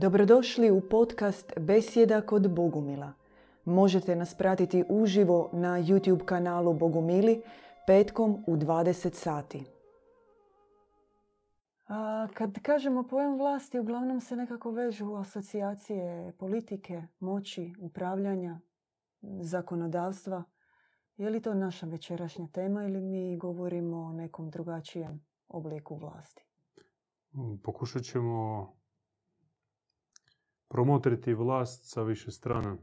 Dobrodošli u podcast Besjeda kod Bogumila. Možete nas pratiti uživo na YouTube kanalu Bogumili petkom u 20 sati. A kad kažemo pojam vlasti, uglavnom se nekako vežu asocijacije politike, moći, upravljanja, zakonodavstva. Je li to naša večerašnja tema ili mi govorimo o nekom drugačijem obliku vlasti? Pokušat ćemo promotriti vlast sa više strana,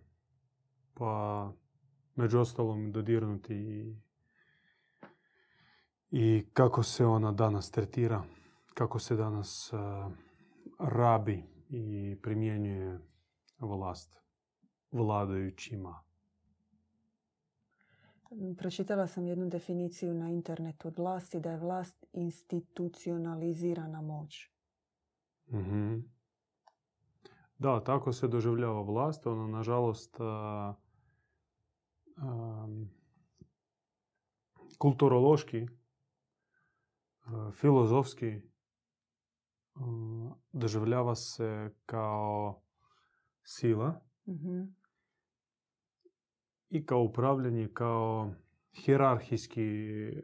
pa među ostalom dodirnuti i, i kako se ona danas tretira, kako se danas uh, rabi i primjenjuje vlast vladajućima. Pročitala sam jednu definiciju na internetu od vlasti, da je vlast institucionalizirana moć. Mhm. Da, tako se doživljava vlast. Ono, nažalost, a, a, kulturološki, a, filozofski a, doživljava se kao sila Mhm. i kao upravljanje, kao hijerarhijski, e,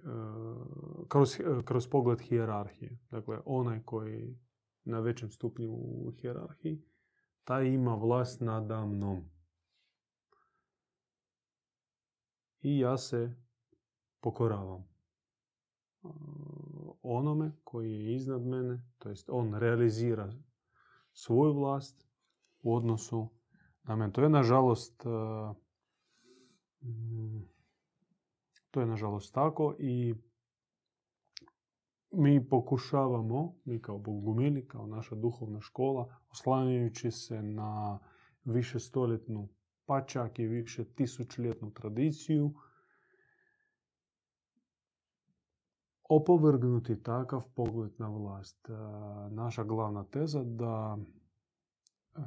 kroz, kroz pogled hijerarhije. Dakle, onaj koji na većem stupnju u hijerarhiji, taj ima vlast nada mnom. I ja se pokoravam onome koji je iznad mene, to jest on realizira svoju vlast u odnosu na mene. To je nažalost e, mm, to je nažalost tako i mi pokušavamo, mi kao bogumili, kao naša duhovna škola, oslanjajući se na više stoljetnu, pa čak i više tisućljetnu tradiciju, opovrgnuti takav pogled na vlast. E, Naša glavna teza da e,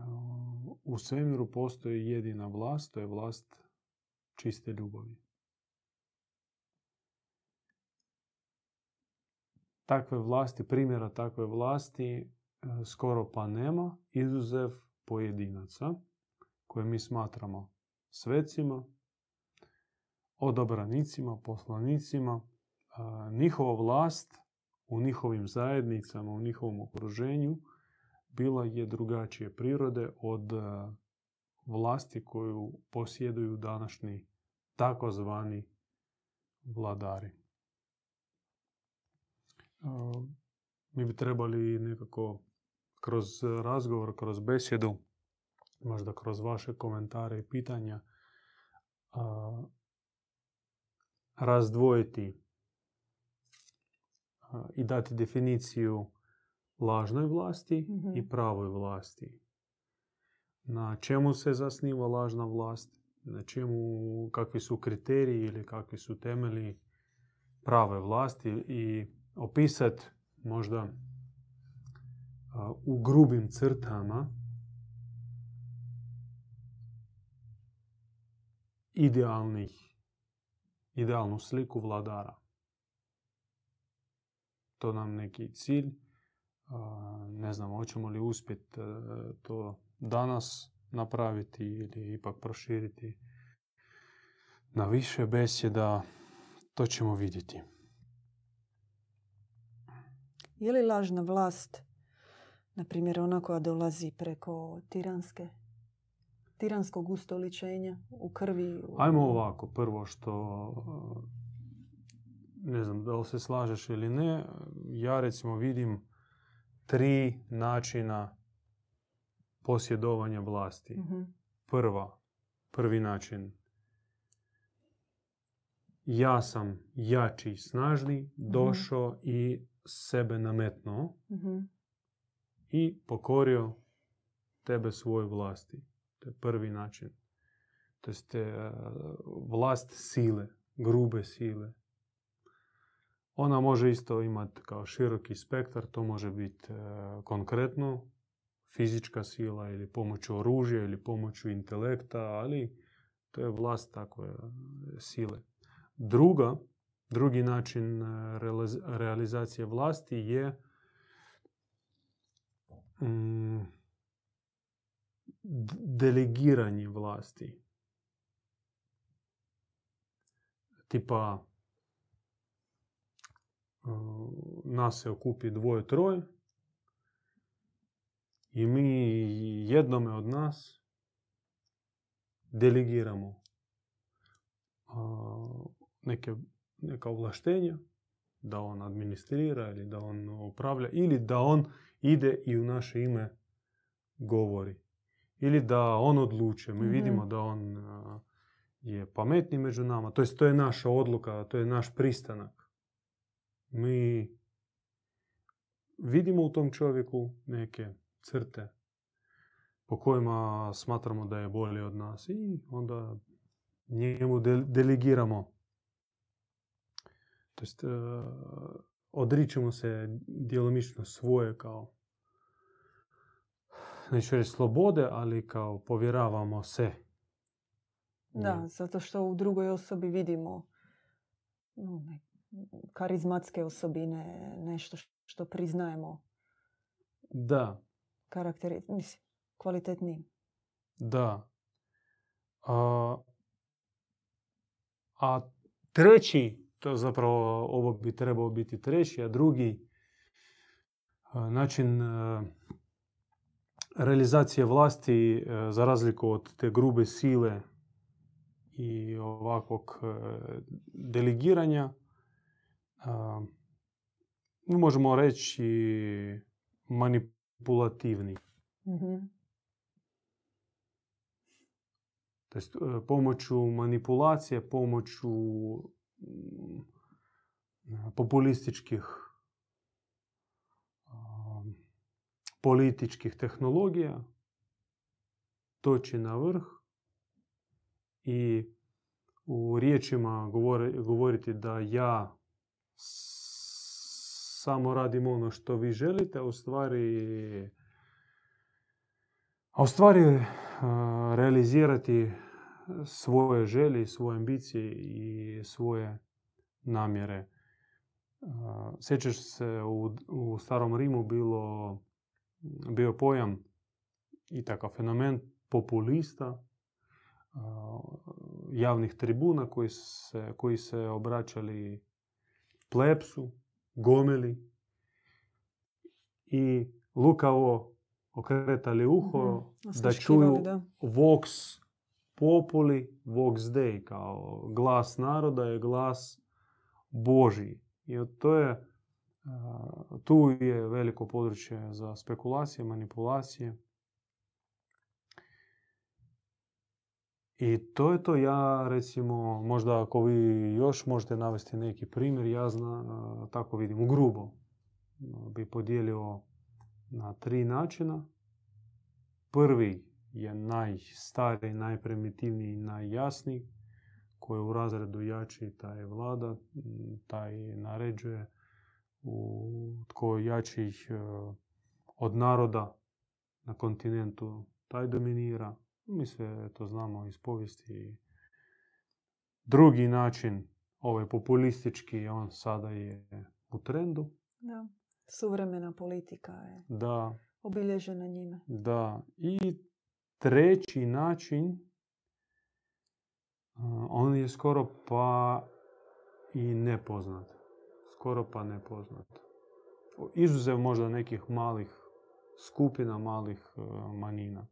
u svemiru postoji jedina vlast, to je vlast čiste ljubavi. Takve vlasti, primjera takve vlasti e, skoro pa nema, izuzev pojedinaca koje mi smatramo svecima, odabranicima, poslanicima. E, Njihova vlast u njihovim zajednicama, u njihovom okruženju bila je drugačije prirode od e, vlasti koju posjeduju današnji takozvani vladari. Mi bi trebali nekako kroz razgovor, kroz besjedu, možda kroz vaše komentare i pitanja, razdvojiti i dati definiciju lažnoj vlasti Mhm. i pravoj vlasti. Na čemu se zasniva lažna vlast, na čemu, kakvi su kriteriji ili kakvi su temelji prave vlasti i opisati možda u grubim crtama idealnih, idealnu sliku vladara. To nam neki cilj. Ne znam, hoćemo li uspjeti e, to danas napraviti ili ipak proširiti na više besjeda, to ćemo vidjeti. Je li lažna vlast, na primjer ona koja dolazi preko tiranske, tiranskog ustoličenja u krvi? u- Ajmo ovako, prvo što, e, ne znam da li se slažeš ili ne, ja recimo vidim tri načina posjedovanja vlasti. Mhm. Prva, prvi način, ja sam jači i snažni, došao i sebe nametnuo Mhm. i pokorio tebe svojoj vlasti. To je prvi način. To jest e, vlast sile, grube sile. Ona može isto imati kao široki spektar, to može biti e, konkretno fizička sila ili pomoću oružja ili pomoću intelekta, ali to je vlast takve e, sile. Druga, drugi način e, realiz- realizacije vlasti je mm, delegiranje vlasti. Tipa, uh, nas se okupi dvoje, troje i mi jednome od nas delegiramo neke, neka ovlaštenja da on administrira ili da on upravlja ili da on ide i u naše ime govori. Ili da on odluče. Mi Mhm. vidimo da on a, je pametni među nama. To jest, to je naša odluka, to je naš pristanak. Mi vidimo u tom čovjeku neke crte po kojima smatramo da je bolji od nas i onda njemu de- delegiramo. To jest, e, odričemo se djelomično svoje kao neću reći slobode, ali kao povjeravamo se. Da, zato što u drugoj osobi vidimo no, ne- karizmatske osobine, nešto što priznajemo Da, karakteri, mislim, kvalitetnijim. da. A, a treći, to zapravo ovo bi trebao biti treći, a drugi način a, realizacije vlasti a, za razliku od te grube sile i ovakvog a, delegiranja, možemo reći manipulativni. Mhm. To jest, e, pomoću manipulacije, pomoću populističkih političkih tehnologija toči na vrh i u riječima govori- govoriti da ja samo radim ono što vi želite, a u stvari a u stvari realizirati svoje želje, svoje ambicije i svoje namjere. A, Sjećaš se u, u starom Rimu bilo bio pojam i takav fenomen populista, a, javnih tribuna koji se, koji se obraćali plepsu, gomeli i lukavo okretali uho Mhm. da čuju da. vox populi, vox dei, kao glas naroda je glas Božji. I to je, tu je veliko područje za spekulacije, manipulacije. I to je to, ja recimo, možda ako vi još možete navesti neki primjer, ja zna, tako vidim, u grubo bi podijelio na tri načina. Prvi je najstariji, najprimitivniji i najjasniji, koji je u razredu jači, taj vlada, taj naređuje, u, tko je jači e, od naroda na kontinentu, taj dominira. Mi sve to znamo iz povijesti. Drugi način, ovaj populistički, on sada je u trendu. Da. Suvremena politika je Da, obilježena njime. Da, i treći način, on je skoro pa i nepoznat. Skoro pa nepoznat. Izuzev možda nekih malih skupina, malih e, manjina.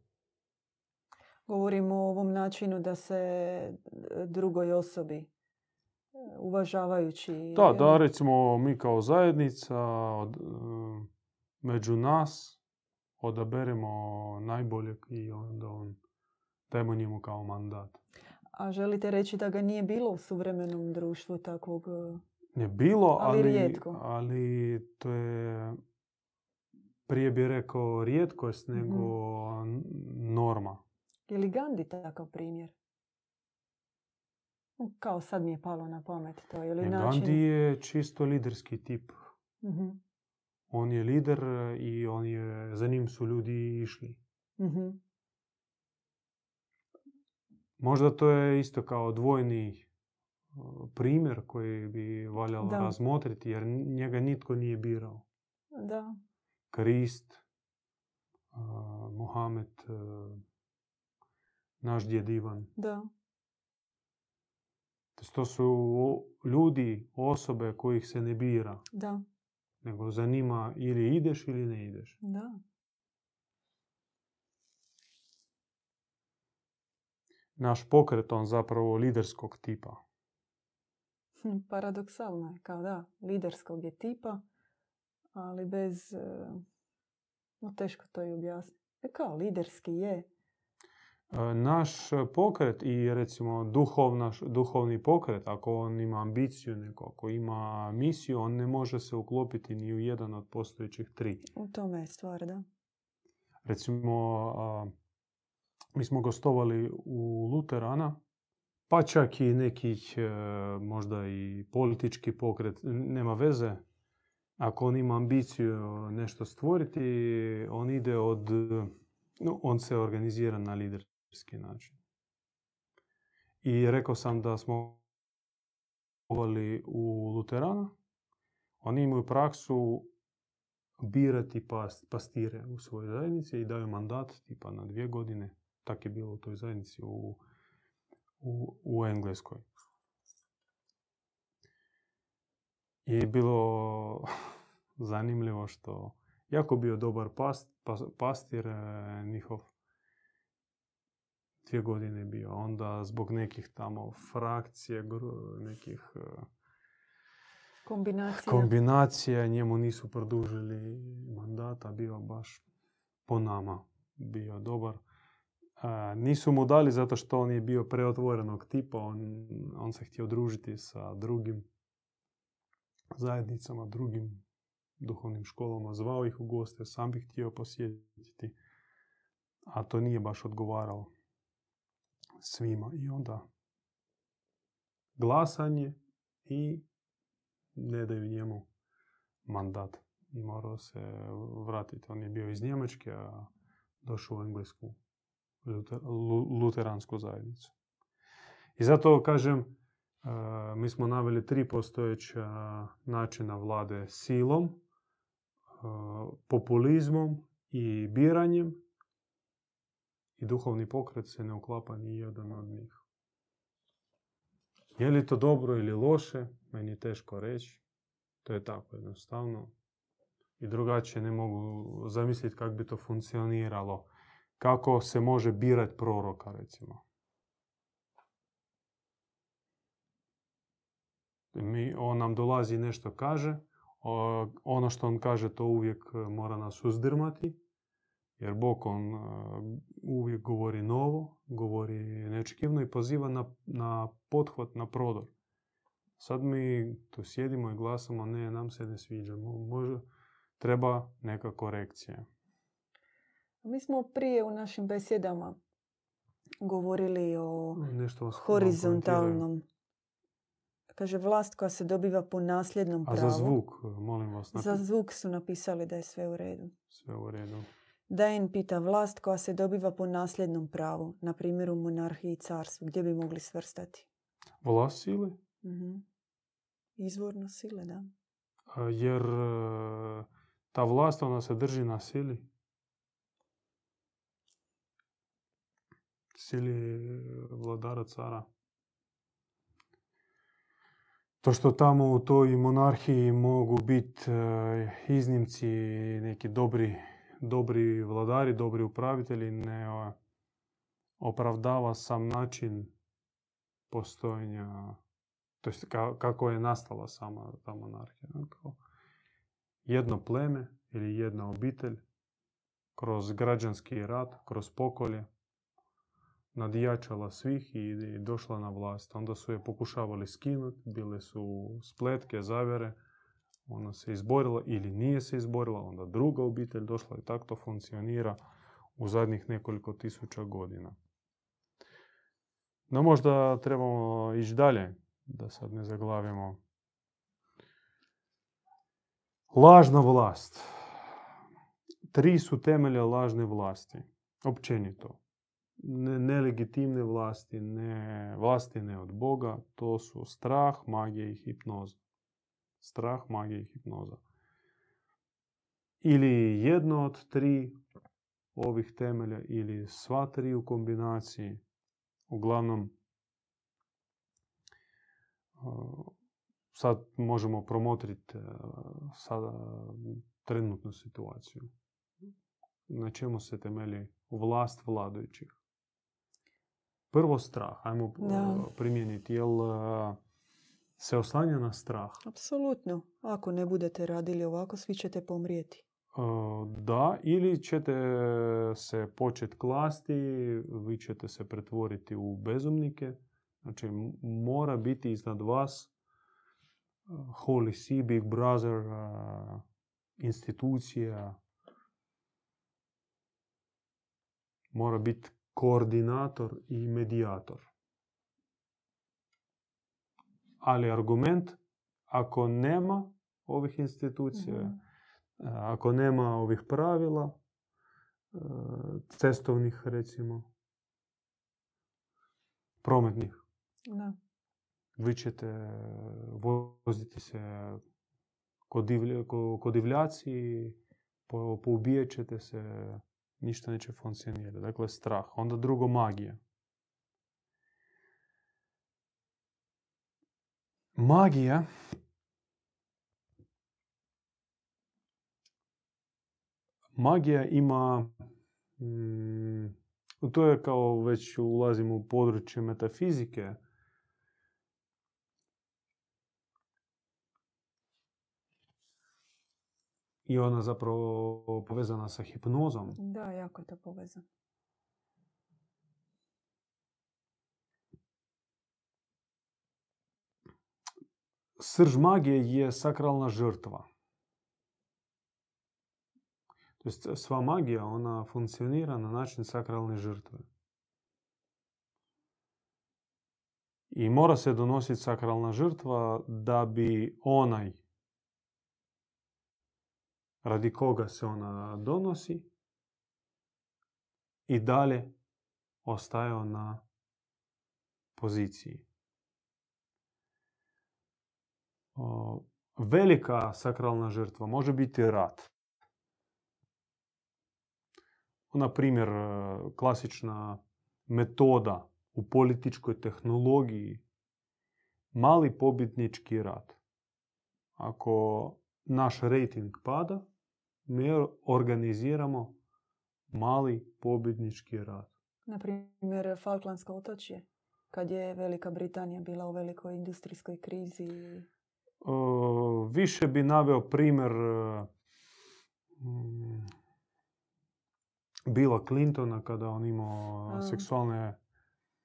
Govorimo o ovom načinu da se e, drugoj osobi e, uvažavajući... Da, da, recimo mi kao zajednica među nas odaberemo najboljeg i onda on, dajemo njemu kao mandat. A želite reći da ga nije bilo u suvremenom društvu takvog... e, Ne bilo, Ali ali, rijetko. ali to je prije bi rekao rijetkost Mhm. nego n- norma. Je li Gandhi takav primjer? Kao sad mi je palo na pamet to. Je li Ne, način... Gandhi je čisto liderski tip. Mhm, On je lider i on je, za njim su ljudi išli. mhm. Možda to je isto kao dvojni uh, primjer koji bi valjalo Da. razmotriti jer njega nitko nije birao. Da. Krist, uh, Mohamed, uh, naš djed Ivan. Da. To su ljudi, osobe kojih se ne bira. Da. Nego zanima ili ideš ili ne ideš. Da. Naš pokret on zapravo liderskog tipa. Hm, paradoksalno je, kao da, liderskog je tipa, ali bez, e, no teško to i objasniti. E kao, liderski je. E, naš pokret i recimo duhovna, duhovni pokret, ako on ima ambiciju neko, ako ima misiju, on ne može se uklopiti ni u jedan od postojećih tri. U tome je stvar, da. Recimo, mi smo gostovali u Luterana, pa čak i nekih e, možda i politički pokret, nema veze. Ako on ima ambiciju nešto stvoriti, on ide od, no, on se organizira na liderski način. I rekao sam da smo u Luterana, oni imaju praksu birati pastire u svojoj zajednici i daju mandat tipa na dvije godine tak je bilo u toj zajednici u, u, u Engleskoj. I bilo zanimljivo što jako bio dobar past, pastir e, njihov dvije godine bio. Onda zbog nekih tamo frakcije, nekih e, kombinacija. kombinacija njemu nisu produžili mandata, bio baš po nama bio dobar nisu mu dali zato što on je bio preotvorenog tipa, on, on se htio družiti sa drugim zajednicama, drugim duhovnim školama, zvao ih u goste, sam bi htio posjetiti, a to nije baš odgovaralo svima. I onda glasanje i ne daju njemu mandat. I morao se vratiti. On je bio iz Njemačke, a došao u Englesku luteransku zajednicu. I zato kažem, e, mi smo naveli tri postojeća načina vlade silom, e, populizmom i biranjem i duhovni pokret se ne uklapa ni jedan od njih. Je li to dobro ili loše, meni je teško reći. To je tako jednostavno. I drugačije ne mogu zamisliti kako bi to funkcioniralo kako se može birati proroka, recimo. Mi, on nam dolazi i nešto kaže, ono što on kaže to uvijek mora nas uzdrmati, jer Bog on uvijek govori novo, govori neočekivno i poziva na, na pothvat, na prodor. Sad mi tu sjedimo i glasamo, ne, nam se ne sviđa, može, treba neka korekcija. Mi smo prije u našim besjedama govorili o Nešto horizontalnom. Kaže vlast koja se dobiva po nasljednom pravu. A za zvuk, molim vas. Za zvuk su napisali da je sve u redu. Sve u redu. Dajen pita vlast koja se dobiva po nasljednom pravu, na primjer u monarhiji i carstvu, gdje bi mogli svrstati? Vlast sile? uh Izvorno sile, da. Jer e, ta vlast ona se drži na sili. sili vladara cara. To što tamo u toj monarhiji mogu biti e, iznimci neki dobri, dobri vladari, dobri upravitelji, ne opravdava sam način postojanja, to jest kako je nastala sama ta monarhija. Jedno pleme ili jedna obitelj kroz građanski rat, kroz pokolje, nadjačala svih i došla na vlast. Onda su je pokušavali skinuti, bile su spletke, zavjere. Ona se izborila ili nije se izborila, onda druga obitelj došla i tako to funkcionira u zadnjih nekoliko tisuća godina. No možda trebamo ići dalje, da sad ne zaglavimo. Lažna vlast. Tri su temelja lažne vlasti. Općenito nelegitimne vlasti, ne, vlasti ne od Boga, to su strah, magija i hipnoza. Strah, magija i hipnoza. Ili jedno od tri ovih temelja ili sva tri u kombinaciji, uglavnom sad možemo promotriti sada trenutnu situaciju. Na čemu se temelji vlast vladajućih? Prvo strah, ajmo Da. primijeniti. Jel se oslanja na strah? Apsolutno. Ako ne budete radili ovako, svi ćete pomrijeti. Da, ili ćete se početi klasti, vi ćete se pretvoriti u bezumnike. Znači, mora biti iznad vas uh, Holy See, Big Brother, uh, institucija. Mora biti koordinator i medijator. Ali argument, ako nema ovih institucija, Mhm. ako nema ovih pravila, e, cestovnih recimo, prometnih, Da. vi ćete voziti se ko, divljaci, po, poubijat ćete se, ništa neće funkcionirati. Dakle, strah. Onda drugo, magija. Magija. Magija ima mm, to je kao već ulazimo u područje metafizike. I ona zapravo povezana sa hipnozom. Da, jako je to povezano. Srž magije je sakralna žrtva to jest sva magija ona funkcionira na način sakralne žrtve i mora se donositi sakralna žrtva da bi onaj radi koga se ona donosi i dalje ostajao na poziciji. O, Velika sakralna žrtva može biti rat. Na primjer, e, klasična metoda u političkoj tehnologiji mali pobjednički rat. Ako naš rejting pada, mi organiziramo mali pobjednički rat. Na primjer, Falklandsko otočje, kad je Velika Britanija bila u velikoj industrijskoj krizi. E, više bi naveo primjer e, Billa Clintona kada on imao A. seksualne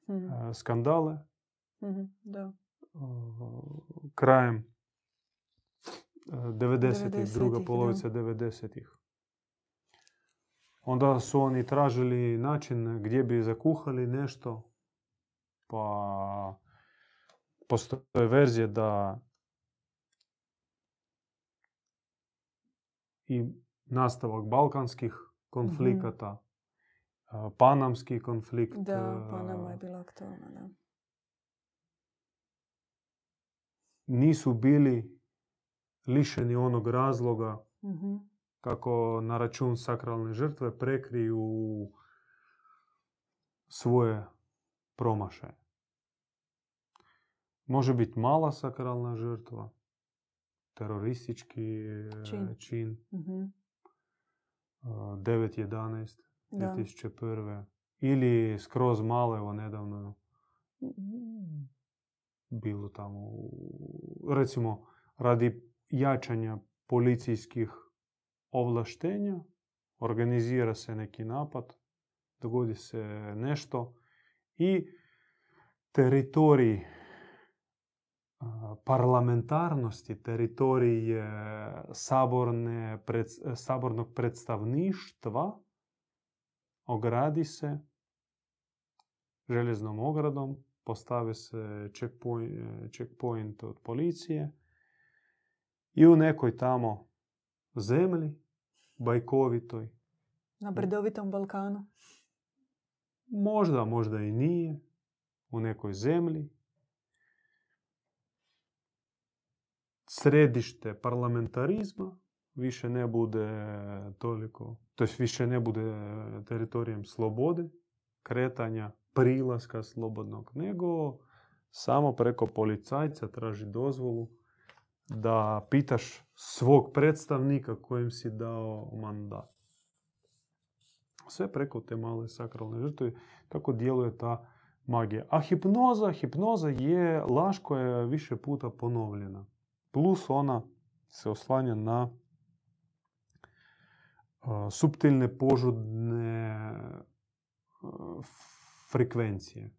Mhm, e, skandale mhm, Da. e, krajem e, 90-ih, druga 90-ih, da. polovica 90-ih. Onda su oni tražili način gdje bi zakuhali nešto, pa postoje verzije da i nastavak balkanskih konflikata, a, panamski konflikt. Da, Panama je bila aktualna, da. nisu bili lišeni onog razloga Mhm, kako na račun sakralne žrtve prekriju svoje promašaje. Može biti mala sakralna žrtva, teroristički e, Čin. čin mhm, e, 9.11. Da. 2001. Ili skroz malo, evo nedavno bilo tamo, recimo radi jačanja policijskih ovlaštenja, organizira se neki napad, dogodi se nešto i teritorij parlamentarnosti, teritorij e, saborne, pred- sabornog predstavništva ogradi se željeznom ogradom, postavi se checkpoint, checkpoint od policije i u nekoj tamo zemlji, bajkovitoj, Na brdovitom Balkanu. možda, možda i nije, u nekoj zemlji, središte parlamentarizma više ne bude toliko, to jest više ne bude teritorijem slobode, kretanja, prilaska slobodnog, nego samo preko policajca traži dozvolu da pitaš svog predstavnika kojem si dao mandat. Sve preko te male sakralne žrtve, kako djeluje ta magija. A hipnoza, hipnoza je laž koja je više puta ponovljena. Plus ona se oslanja na subtilne požudne frekvencije.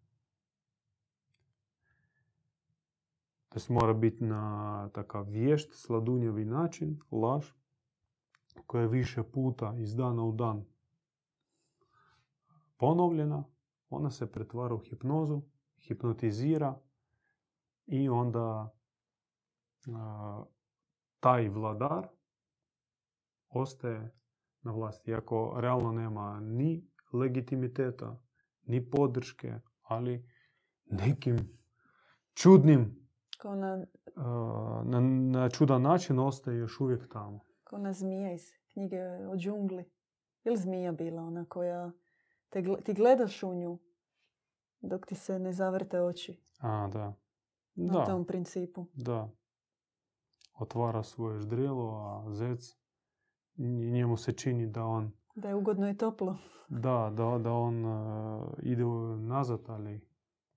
To mora biti na takav vješt, sladunjevi način, laž, koja je više puta iz dana u dan ponovljena, ona se pretvara u hipnozu, hipnotizira i onda taj vladar ostaje na vlasti. Iako realno nema ni legitimiteta, ni podrške, ali nekim čudnim, Kao na, na, na čudan način ostaje još uvijek tamo. kao na zmija iz knjige o džungli. Ili zmija bila ona koja te, ti gledaš u nju dok ti se ne zavrte oči. A, da. Na Da, tom principu. da. Otvara svoje ždrijelo, a zec, nj- njemu se čini da on Da je ugodno i toplo. Da, da, da on uh, ide nazad, ali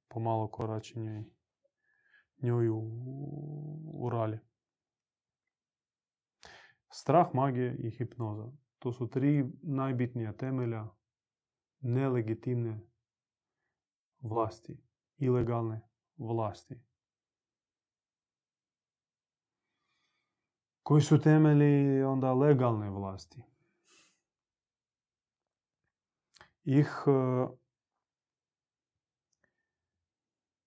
pomalo korači njoj, njoj u, u ralje. Strah, magije i hipnoza. To su tri najbitnija temelja nelegitimne vlasti, ilegalne vlasti. Koji su temelji onda legalne vlasti? ih e,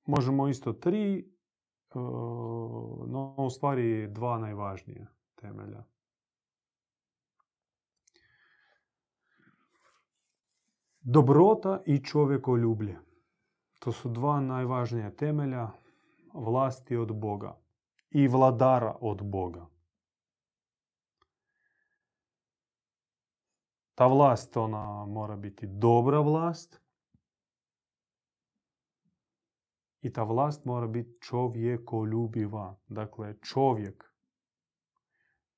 možemo isto tri, e, no u stvari dva najvažnija temelja. Dobrota i čovjekoljublje. To su dva najvažnija temelja vlasti od Boga i vladara od Boga. Ta vlast, ona mora biti dobra vlast. I ta vlast mora biti čovjekoljubiva. Dakle, čovjek.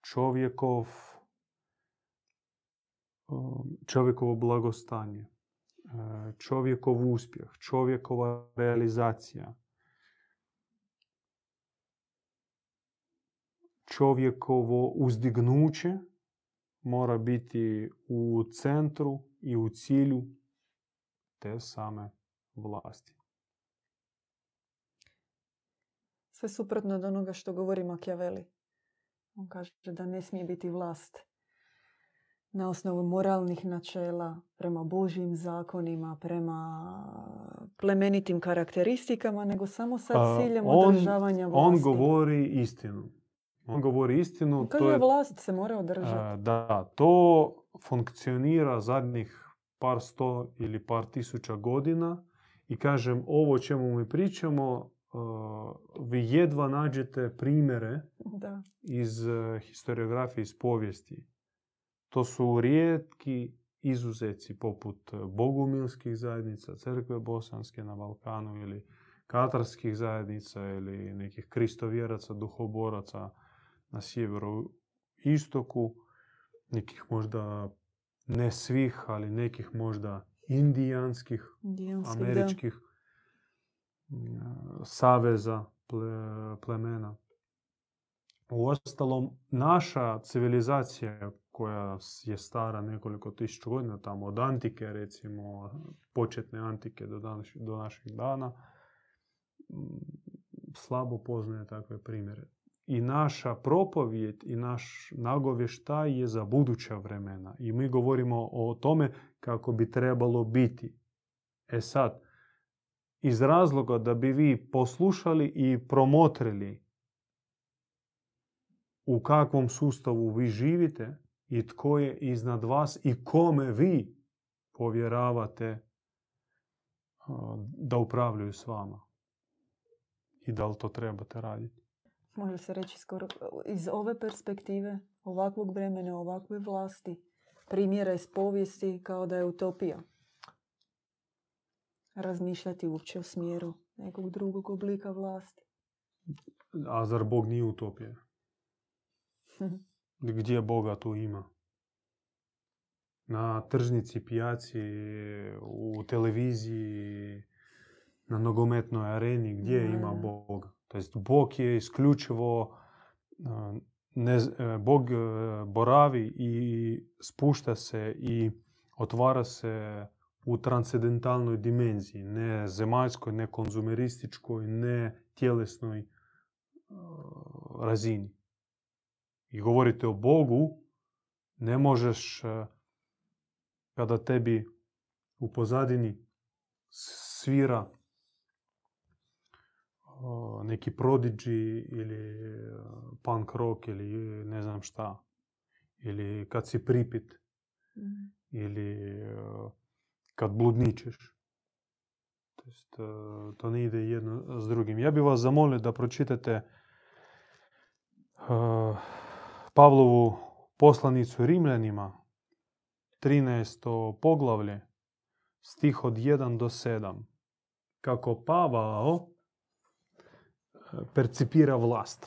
Čovjekov, um, čovjekovo blagostanje. e, Čovjekov uspjeh. Čovjekova realizacija. Čovjekovo uzdignuće mora biti u centru i u cilju te same vlasti. Sve suprotno od onoga što govori Machiavelli. On kaže da ne smije biti vlast na osnovu moralnih načela, prema božjim zakonima, prema plemenitim karakteristikama, nego samo sa A, ciljem održavanja vlasti. On govori istinu. On govori istinu. Kaže, to je, vlast se mora održati. a, da, to funkcionira zadnjih par sto ili par tisuća godina i kažem, ovo o čemu mi pričamo, a, vi jedva nađete primjere Da. iz e, historiografije, iz povijesti. To su rijetki izuzeci poput e, bogumilskih zajednica, crkve bosanske na Balkanu ili katarskih zajednica ili nekih kristovjeraca, duhoboraca na sjeveru istoku, nekih možda ne svih, ali nekih možda indijanskih Indijanski, da. američkih mm, saveza ple- plemena. Uostalom, naša civilizacija koja je stara nekoliko tisuća godina, tamo od antike recimo, početne antike do, danas, do naših dana, mm, slabo poznaje takve primjere. I naša propovijed i naš nagovještaj je za buduća vremena. I mi govorimo o tome kako bi trebalo biti. E sad, iz razloga da bi vi poslušali i promotrili u kakvom sustavu vi živite i tko je iznad vas i kome vi povjeravate da upravljaju s vama. I da li to trebate raditi. Može se reći skoro iz ove perspektive, ovakvog vremena, ovakve vlasti, primjera iz povijesti kao da je utopija. razmišljati uopće u smjeru nekog drugog oblika vlasti. A zar Bog nije utopija? Gdje Boga tu ima? Na tržnici, pijaci, u televiziji, na nogometnoj areni, gdje ima. Boga? To jest, Bog je isključivo, ne, Bog boravi i spušta se i otvara se u transcendentalnoj dimenziji, ne zemaljskoj, ne konzumerističkoj, ne tjelesnoj razini. I govorite o Bogu, ne možeš kada tebi u pozadini svira neki Prodigy ili uh, punk rock ili ne znam šta. Ili kad si pripit Mhm. ili uh, kad bludničeš. To, jest, uh, to ne ide jedno s drugim. Ja bih vas zamolio da pročitate uh, Pavlovu poslanicu Rimljanima, 13. poglavlje, stih od 1 do 7. Kako Pavao percipira vlast.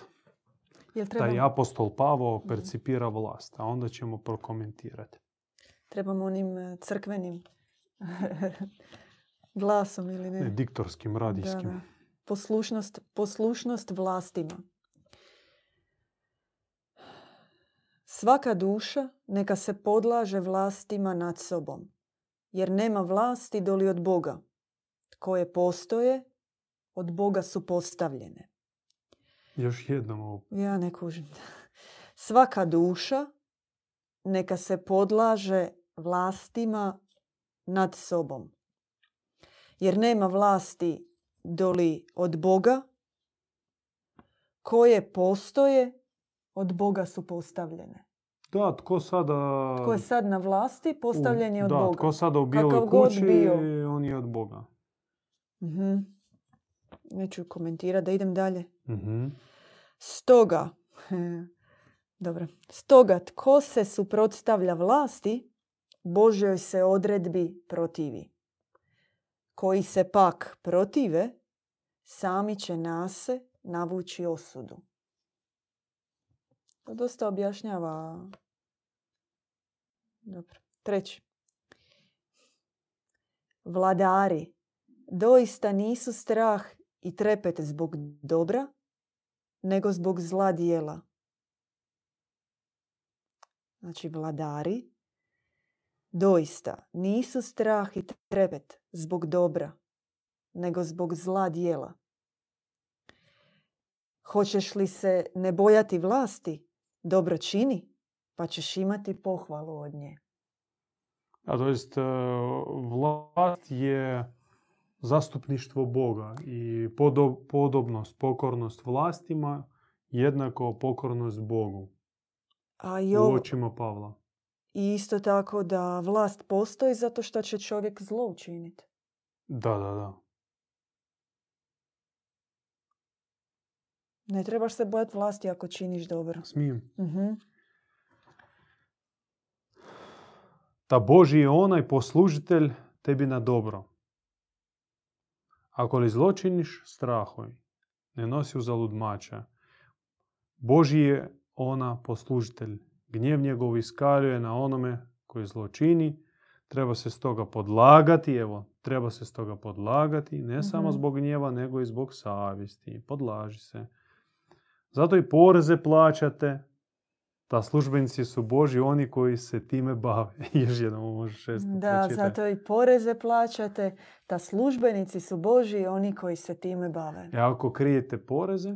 Jel Taj apostol Pavao percipira vlast, a onda ćemo prokomentirati. trebamo onim e, crkvenim glasom ili ne? Ne, diktorskim, radijskim. Da, da. Poslušnost, poslušnost vlastima. Svaka duša neka se podlaže vlastima nad sobom, jer nema vlasti doli od Boga. Koje postoje, od Boga su postavljene. Još jednom ovo. Ja ne kužim. Svaka duša neka se podlaže vlastima nad sobom. Jer nema vlasti doli od Boga, koje postoje, od Boga su postavljene. Da, tko sada... Tko je sad na vlasti, postavljen je od da, Boga. tko sada u bijeloj kući, bio. on je od Boga. Mhm. Neću komentirati, da idem dalje. Mhm. Stoga, dobro, stoga tko se suprotstavlja vlasti, Božjoj se odredbi protivi. Koji se pak protive, sami će nase navući osudu. To dosta objašnjava. Dobro. Treći. Vladari doista nisu strah i trepet zbog dobra, nego zbog zla dijela. Znači, vladari doista nisu strah i trepet zbog dobra, nego zbog zla dijela. Hoćeš li se ne bojati vlasti, dobro čini, pa ćeš imati pohvalu od nje. A to jest, e, je zastupništvo Boga i podo- podobnost, pokornost vlastima jednako pokornost Bogu A i, u očima Pavla. i isto tako da vlast postoji zato što će čovjek zlo učiniti. Da, da, da. Ne trebaš se bojati vlasti ako činiš dobro. Smijem. Mhm. Ta Boži je onaj poslužitelj tebi na dobro. Činiš, strahuj. Ne nosi uzalud mača. Boži je ona poslužitelj. Gnjev njegov iskaljuje na onome koji zlo čini. Treba se stoga podlagati, evo, treba se stoga podlagati, ne samo Mhm. zbog gnjeva, nego i zbog savjesti. Podlaži se. Zato i poreze plaćate. Ta službenici su Boži oni koji se time bave. Još jednom možeš šest put Da, zato i poreze plaćate. Da službenici su Boži oni koji se time bave. E ako krijete poreze,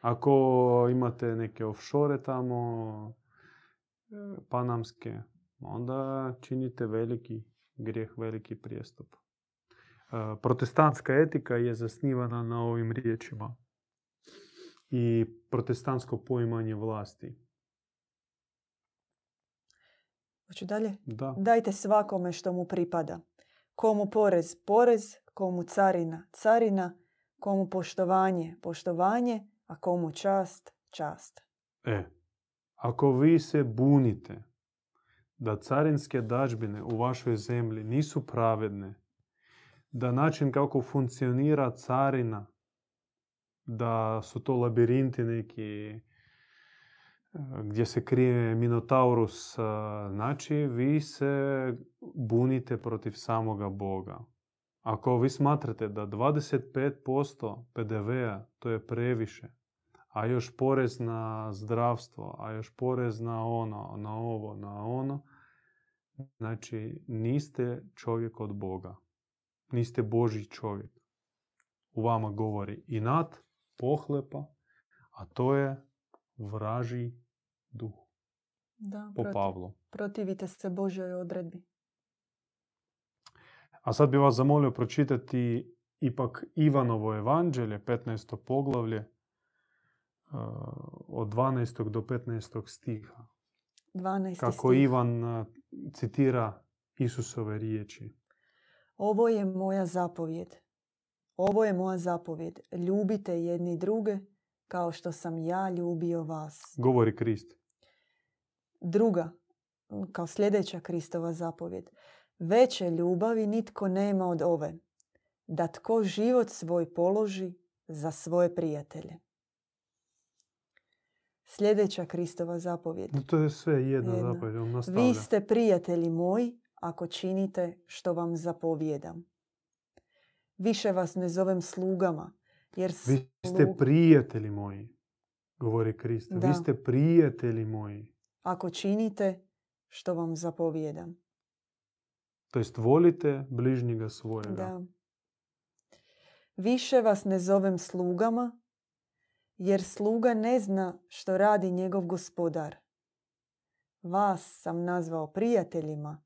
ako imate neke offshore tamo, e, panamske, onda činite veliki grijeh, veliki prijestup. E, Protestantska etika je zasnivana na ovim riječima i protestantsko poimanje vlasti. Hoću dalje? Da, Dajte svakome što mu pripada. Komu porez, porez, komu carina, carina, komu poštovanje, poštovanje, a komu čast, čast. E, ako vi se bunite da carinske dažbine u vašoj zemlji nisu pravedne, da način kako funkcionira carina, da su to labirinti neki gdje se krije Minotaurus, e, znači vi se bunite protiv samoga Boga. Ako vi smatrate da 25% PDV-a to je previše, a još porez na zdravstvo, a još porez na ono, na ovo, na ono, znači niste čovjek od Boga. Niste Boži čovjek. U vama govori inat, pohlepa, a to je vraži duh. Da, Po protiv- Pavlu. protivite se Božjoj odredbi. A sad bi vas zamolio pročitati ipak Ivanovo evanđelje, 15. poglavlje, uh, od 12. do 15. stiha. 12. Kako stih. Ivan uh, citira Isusove riječi. Ovo je moja zapovjed. Ovo je moja zapovjed. Ljubite jedni druge kao što sam ja ljubio vas. Govori Krist. Druga, kao sljedeća Kristova zapovjed. Veće ljubavi nitko nema od ove. Da tko život svoj položi za svoje prijatelje. Sljedeća Kristova zapovjed. No, to je sve jedna Jedna. zapovjed, on. Vi ste prijatelji moji ako činite što vam zapovjedam. Više vas ne zovem slugama, jer Vi ste slug- prijatelji moji, govori Krist. Da. Vi ste prijatelji moji. Ako činite što vam zapovjedam. To jest volite bližnjega svojega. Da. Više vas ne zovem slugama, jer sluga ne zna što radi njegov gospodar. Vas sam nazvao prijateljima,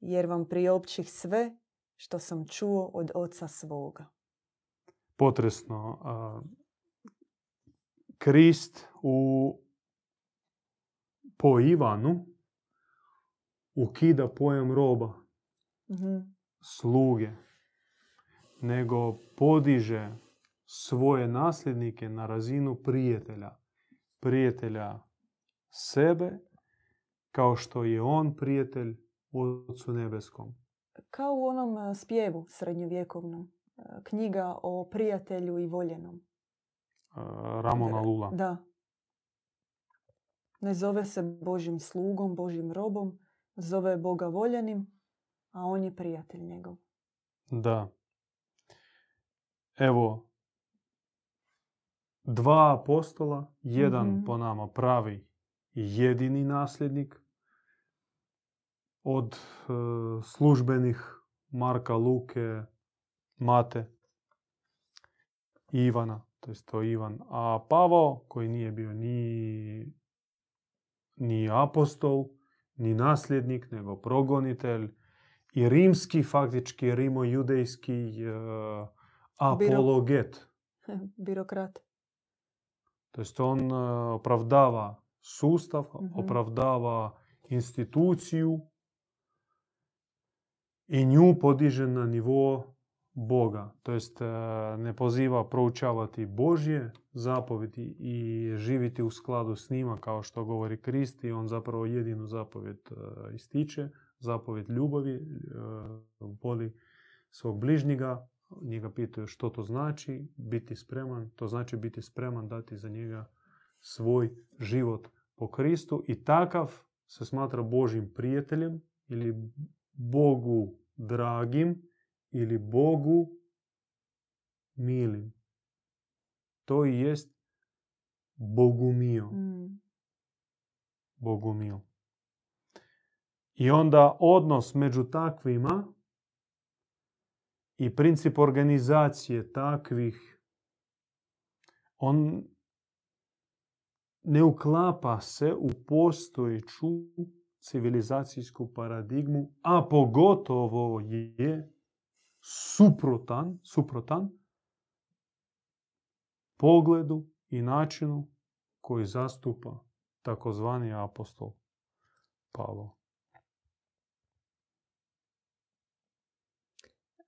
jer vam priopćih sve što sam čuo od oca svoga. Potresno. Krist u, po Ivanu ukida pojam roba, Mhm. sluge, nego podiže svoje nasljednike na razinu prijatelja. Prijatelja sebe, kao što je on prijatelj Otcu Nebeskom. Kao u onom e, spjevu srednjovjekovnom. e, Knjiga o prijatelju i voljenom. a, Ramona Lula. Da. Ne zove se Božim slugom, Božim robom, zove Boga voljenim, a on je prijatelj njegov. Da. Evo, dva apostola, jedan Mhm. po nama pravi i jedini nasljednik od e, službenih Marka, Luke, Mate i Ivana, to jest to Ivan. A Pavao, koji nije bio ni, ni apostol, ni nasljednik, nego progonitelj, i rimski, faktički rimo-judejski e, apologet. Birokrat. To jest on e, opravdava sustav, Mhm. opravdava instituciju i nju podiže na nivo Boga. To jest e, ne poziva proučavati Božje zapovjedi i živiti u skladu s njima kao što govori Krist i on zapravo jedinu zapovjed e, ističe, zapovjed ljubavi, e, voli svog bližnjega, njega pitaju što to znači, biti spreman, to znači biti spreman dati za njega svoj život po Kristu i takav se smatra Božim prijateljem ili Bogu dragim ili Bogu milim. To i jest Bogumio. Mm. Bogumil. I onda odnos među takvima i princip organizacije takvih, on ne uklapa se u postojeću civilizacijsku paradigmu, a pogotovo je suprotan, suprotan pogledu i načinu koji zastupa takozvani apostol Pavao.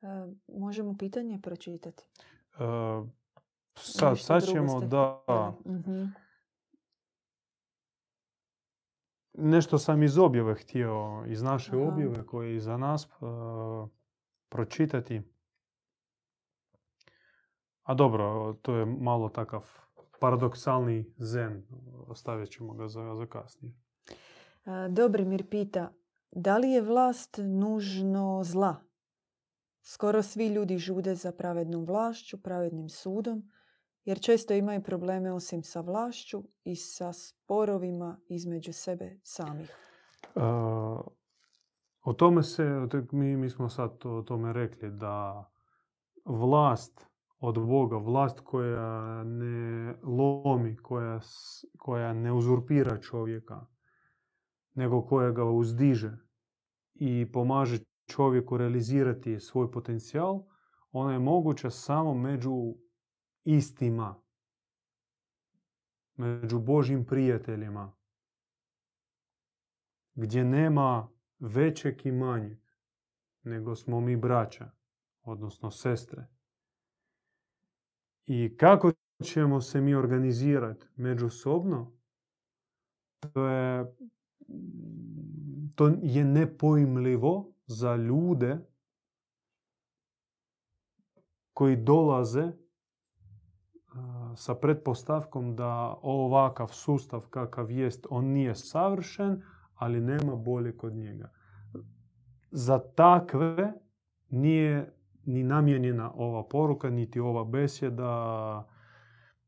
E, možemo pitanje pročitati. E, sad, sad ćemo ste da... Mhm. Nešto sam iz objave htio, iz naše Aha. objave koje je iza nas e, pročitati. A dobro, to je malo takav paradoksalni zen. Ostavit ćemo ga za, za kasnije. Dobrimir pita, da li je vlast nužno zla? Skoro svi ljudi žude za pravednom vlašću, pravednim sudom, jer često imaju probleme osim sa vlašću i sa sporovima između sebe samih. O tome se, mi, mi smo sad o tome rekli, da vlast od Boga, vlast koja ne lomi, koja, koja ne uzurpira čovjeka, nego koja ga uzdiže i pomaže čovjeku realizirati svoj potencijal, ona je moguća samo među istima, među Božim prijateljima, gdje nema većeg i manjeg, nego smo mi braća, odnosno sestre. I kako ćemo se mi organizirati međusobno, to je, to je nepojmljivo za ljude koji dolaze sa pretpostavkom da ovakav sustav kakav jest, on nije savršen, ali nema bolje kod njega. Za takve nije ni namijenjena ova poruka, niti ova besjeda,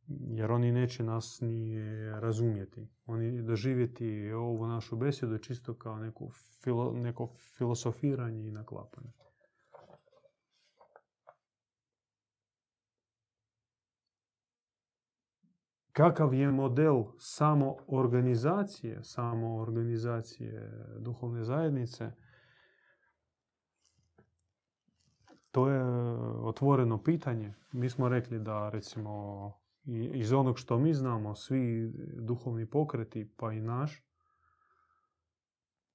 jer oni neće nas ni razumjeti. Oni doživjeti ovu našu besjedu čisto kao neko, neko filosofiranje i naklapanje. Kakav je model samo organizacije, samo organizacije duhovne zajednice, To je e, otvoreno pitanje. Mi smo rekli da recimo iz onog što mi znamo, svi duhovni pokreti, pa i naš,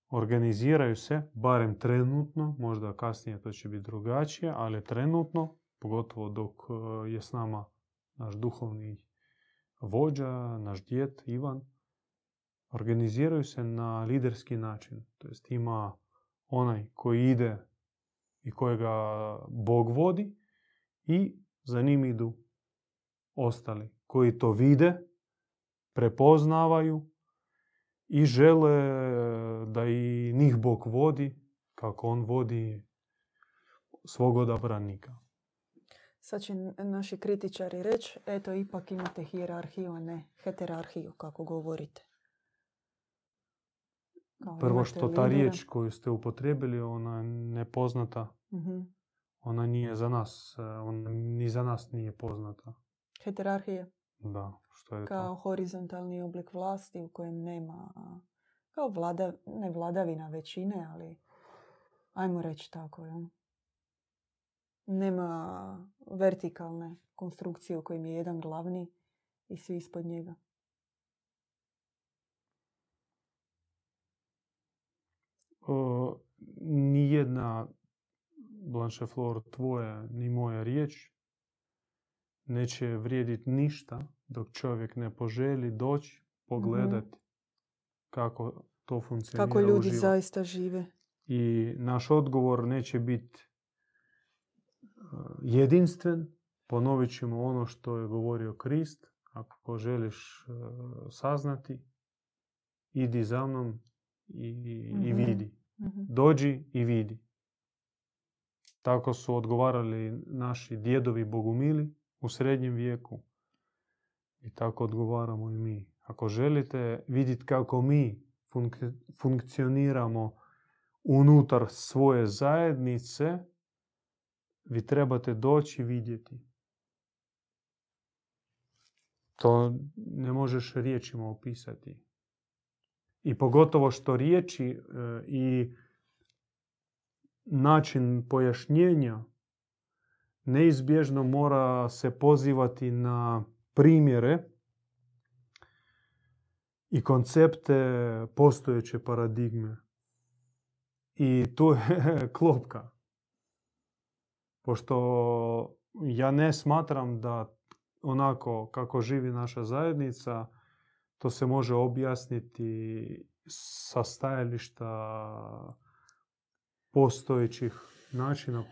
organiziraju se, barem trenutno, možda kasnije to će biti drugačije, ali trenutno, pogotovo dok e, je s nama naš duhovni vođa, naš djet Ivan, organiziraju se na liderski način. To jest ima onaj koji ide i kojega Bog vodi i za njim idu ostali koji to vide, prepoznavaju i žele da i njih Bog vodi kako on vodi svog odabranika. Sad će naši kritičari reći, eto ipak imate hijerarhiju, a ne heterarhiju, kako govorite. Prvo što ta riječ koju ste upotrebili, ona je nepoznata. Mhm. Ona nije za nas, e, ona ni za nas nije poznata. Heterarhija? Da, što je Kao horizontalni oblik vlasti u kojem nema, kao vlada, ne vladavina većine, ali ajmo reći tako. Ja. Nema vertikalne konstrukcije u kojem je jedan glavni i svi ispod njega. nijedna Blanche Flor tvoja ni moja riječ neće vrijediti ništa dok čovjek ne poželi doći pogledati mhm. kako to funkcionira Kako ljudi zaista žive. I naš odgovor neće biti jedinstven. Ponovit ćemo ono što je govorio Krist. Ako želiš e, saznati, idi za mnom i, i mhm. vidi. Mhm. Dođi i vidi. Tako su odgovarali naši djedovi bogumili u srednjem vijeku. I tako odgovaramo i mi. Ako želite vidjeti kako mi funkcioniramo unutar svoje zajednice, vi trebate doći vidjeti. To ne možeš riječima opisati. I pogotovo što riječi e, i način pojašnjenja neizbježno mora se pozivati na primjere i koncepte postojeće paradigme. I tu je klopka. Pošto ja ne smatram da onako kako živi naša zajednica, to se može objasniti sa stajališta postojećih načina,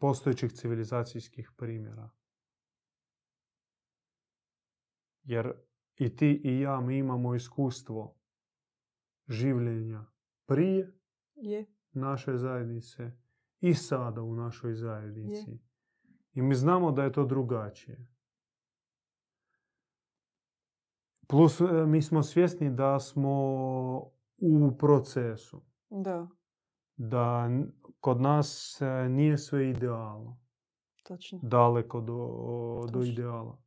postojećih civilizacijskih primjera. Jer i ti i ja mi imamo iskustvo življenja prije Je. naše zajednice i sada u našoj zajednici. I mi znamo da je to drugačije. Plus e, mi smo svjesni da smo u procesu. Da, Da kod nas e, nije sve idealno. točno. Daleko do, do Točno. ideala.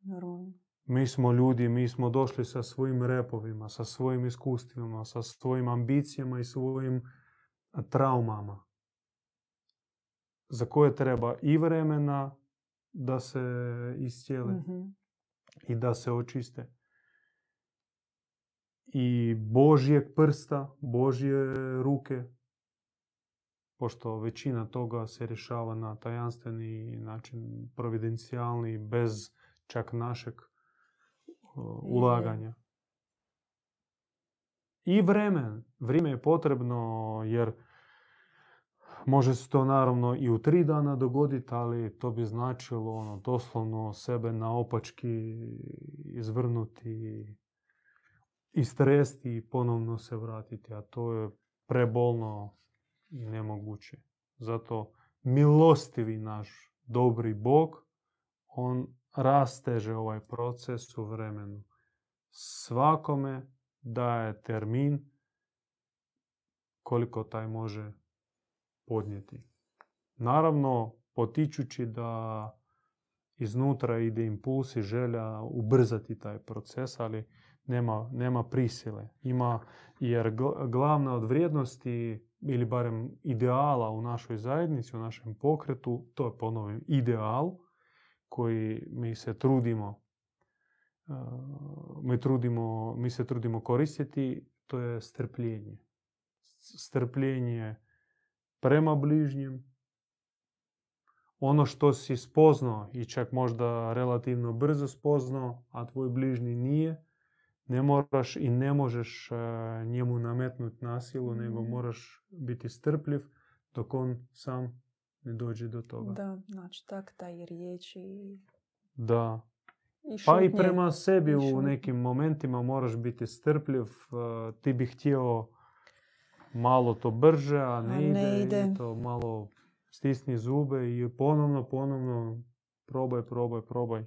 Normalno. Mi smo ljudi, mi smo došli sa svojim repovima, sa svojim iskustvima, sa svojim ambicijama i svojim traumama. Za koje treba i vremena da se iscijele Mhm. i da se očiste. I Božjeg prsta, Božje ruke, pošto većina toga se rješava na tajanstveni način, providencijalni, bez čak našeg uh, ulaganja. I vremen. Vrijeme je potrebno jer može se to naravno i u tri dana dogoditi, ali to bi značilo ono, doslovno sebe naopački izvrnuti, istresti i ponovno se vratiti, a to je prebolno i nemoguće. Zato milostivi naš dobri Bog, on rasteže ovaj proces u vremenu. Svakome daje termin koliko taj može podnijeti. Naravno, potičući da iznutra ide impuls i želja ubrzati taj proces, ali nema, nema prisile. Ima, jer gl- glavna od vrijednosti ili barem ideala u našoj zajednici, u našem pokretu, to je ponovim ideal koji mi se trudimo mi, trudimo, mi se trudimo koristiti, to je strpljenje. Strpljenje prema bližnjem, ono što si spoznao i čak možda relativno brzo spoznao, a tvoj bližnji nije, ne moraš i ne možeš e, njemu nametnuti nasilu, nego Mhm. moraš biti strpljiv dok on sam ne dođe do toga. Da, znači takta i riječi Da. i Pa i prema sebi i u nekim momentima moraš biti strpljiv. e, Ti bi htio malo to brže, a ne, A ide. i to malo stisni zube i ponovno, ponovno probaj, probaj, probaj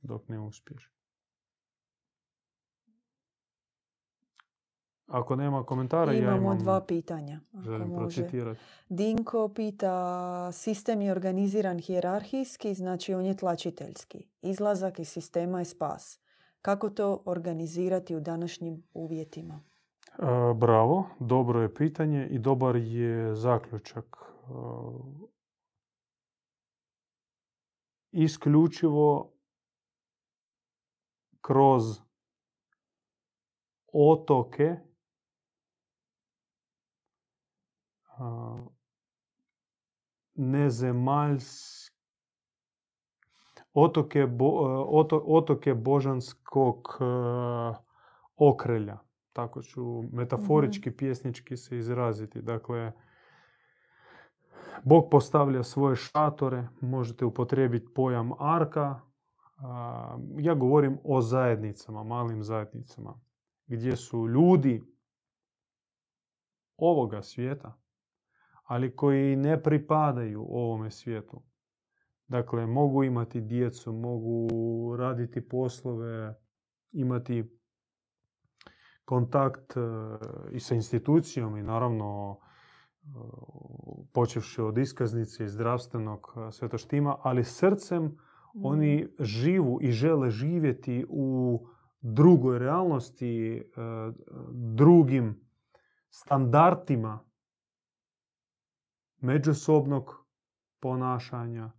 dok ne uspiješ. Ako nema komentara, ja Imamo imam, dva pitanja. Ako želim može. procitirati. Dinko pita, sistem je organiziran hijerarhijski, znači on je tlačiteljski. Izlazak iz sistema je spas. Kako to organizirati u današnjim uvjetima? E, Bravo, dobro je pitanje i dobar je zaključak. E, Isključivo kroz otoke a, nezemaljs otoke, bo- e, oto- otoke božanskog e, okrelja tako ću metaforički, pjesnički se izraziti. Dakle, Bog postavlja svoje šatore, možete upotrijebiti pojam arka. A, Ja govorim o zajednicama, malim zajednicama, gdje su ljudi ovoga svijeta, ali koji ne pripadaju ovome svijetu. Dakle, mogu imati djecu, mogu raditi poslove, imati kontakt e, i sa institucijom i naravno e, počevši od iskaznice i zdravstvenog e, sve to štima, ali srcem oni živu i žele živjeti u drugoj realnosti, drugim standardima međusobnog ponašanja,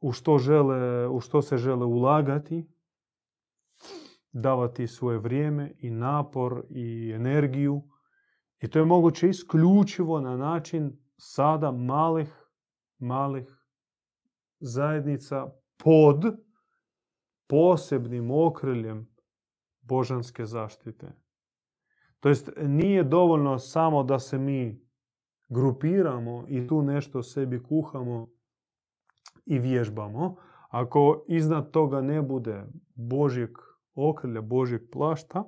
u što, žele, u što se žele ulagati, davati svoje vrijeme i napor i energiju. I to je moguće isključivo na način sada malih, malih zajednica pod posebnim okriljem božanske zaštite. To jest nije dovoljno samo da se mi grupiramo i tu nešto sebi kuhamo i vježbamo, Ako iznad toga ne bude Božjeg okrilja, Božjeg plašta,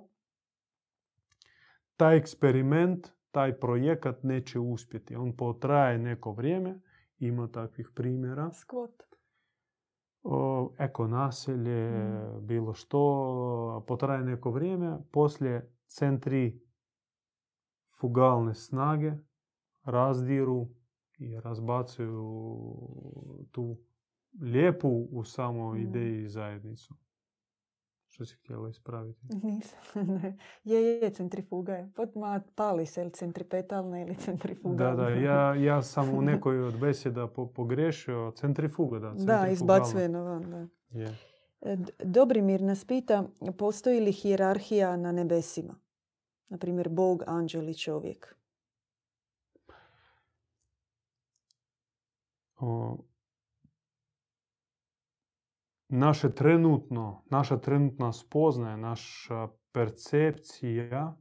taj eksperiment, taj projekat neće uspjeti. On potraje neko vrijeme, ima takvih primjera. Skvot. O, eko naselje, Mm. bilo što, potraje neko vrijeme, poslije centri fugalne snage razdiru i razbacuju tu lijepu u samoj Mm. ideji zajednicu. Što si htjela ispraviti? Nisam. ne. Je, je, centrifuga je. Pot- Ma, pali se ili centripetalna ili Da, centrifugalna. da, ja, ja sam u nekoj od besjeda po, pogrešio. Centrifuga, da. Da, centrifugalna. izbacuje na van, da. Je. E, Dobrimir nas pita, postoji li hijerarhija na nebesima? Naprimjer, Bog, anđel i čovjek. O, naše trenutno, naša trenutna spoznaja, naša percepcija,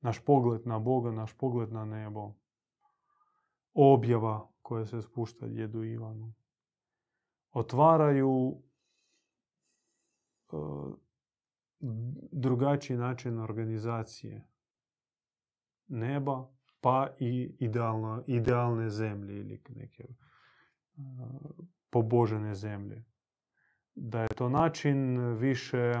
naš pogled na Boga, naš pogled na nebo, objava koja se spušta djedu Ivanu, otvaraju e, drugačiji način organizacije neba, pa i idealno, idealne zemlje ili neke e, pobožene zemlje. Da je to način više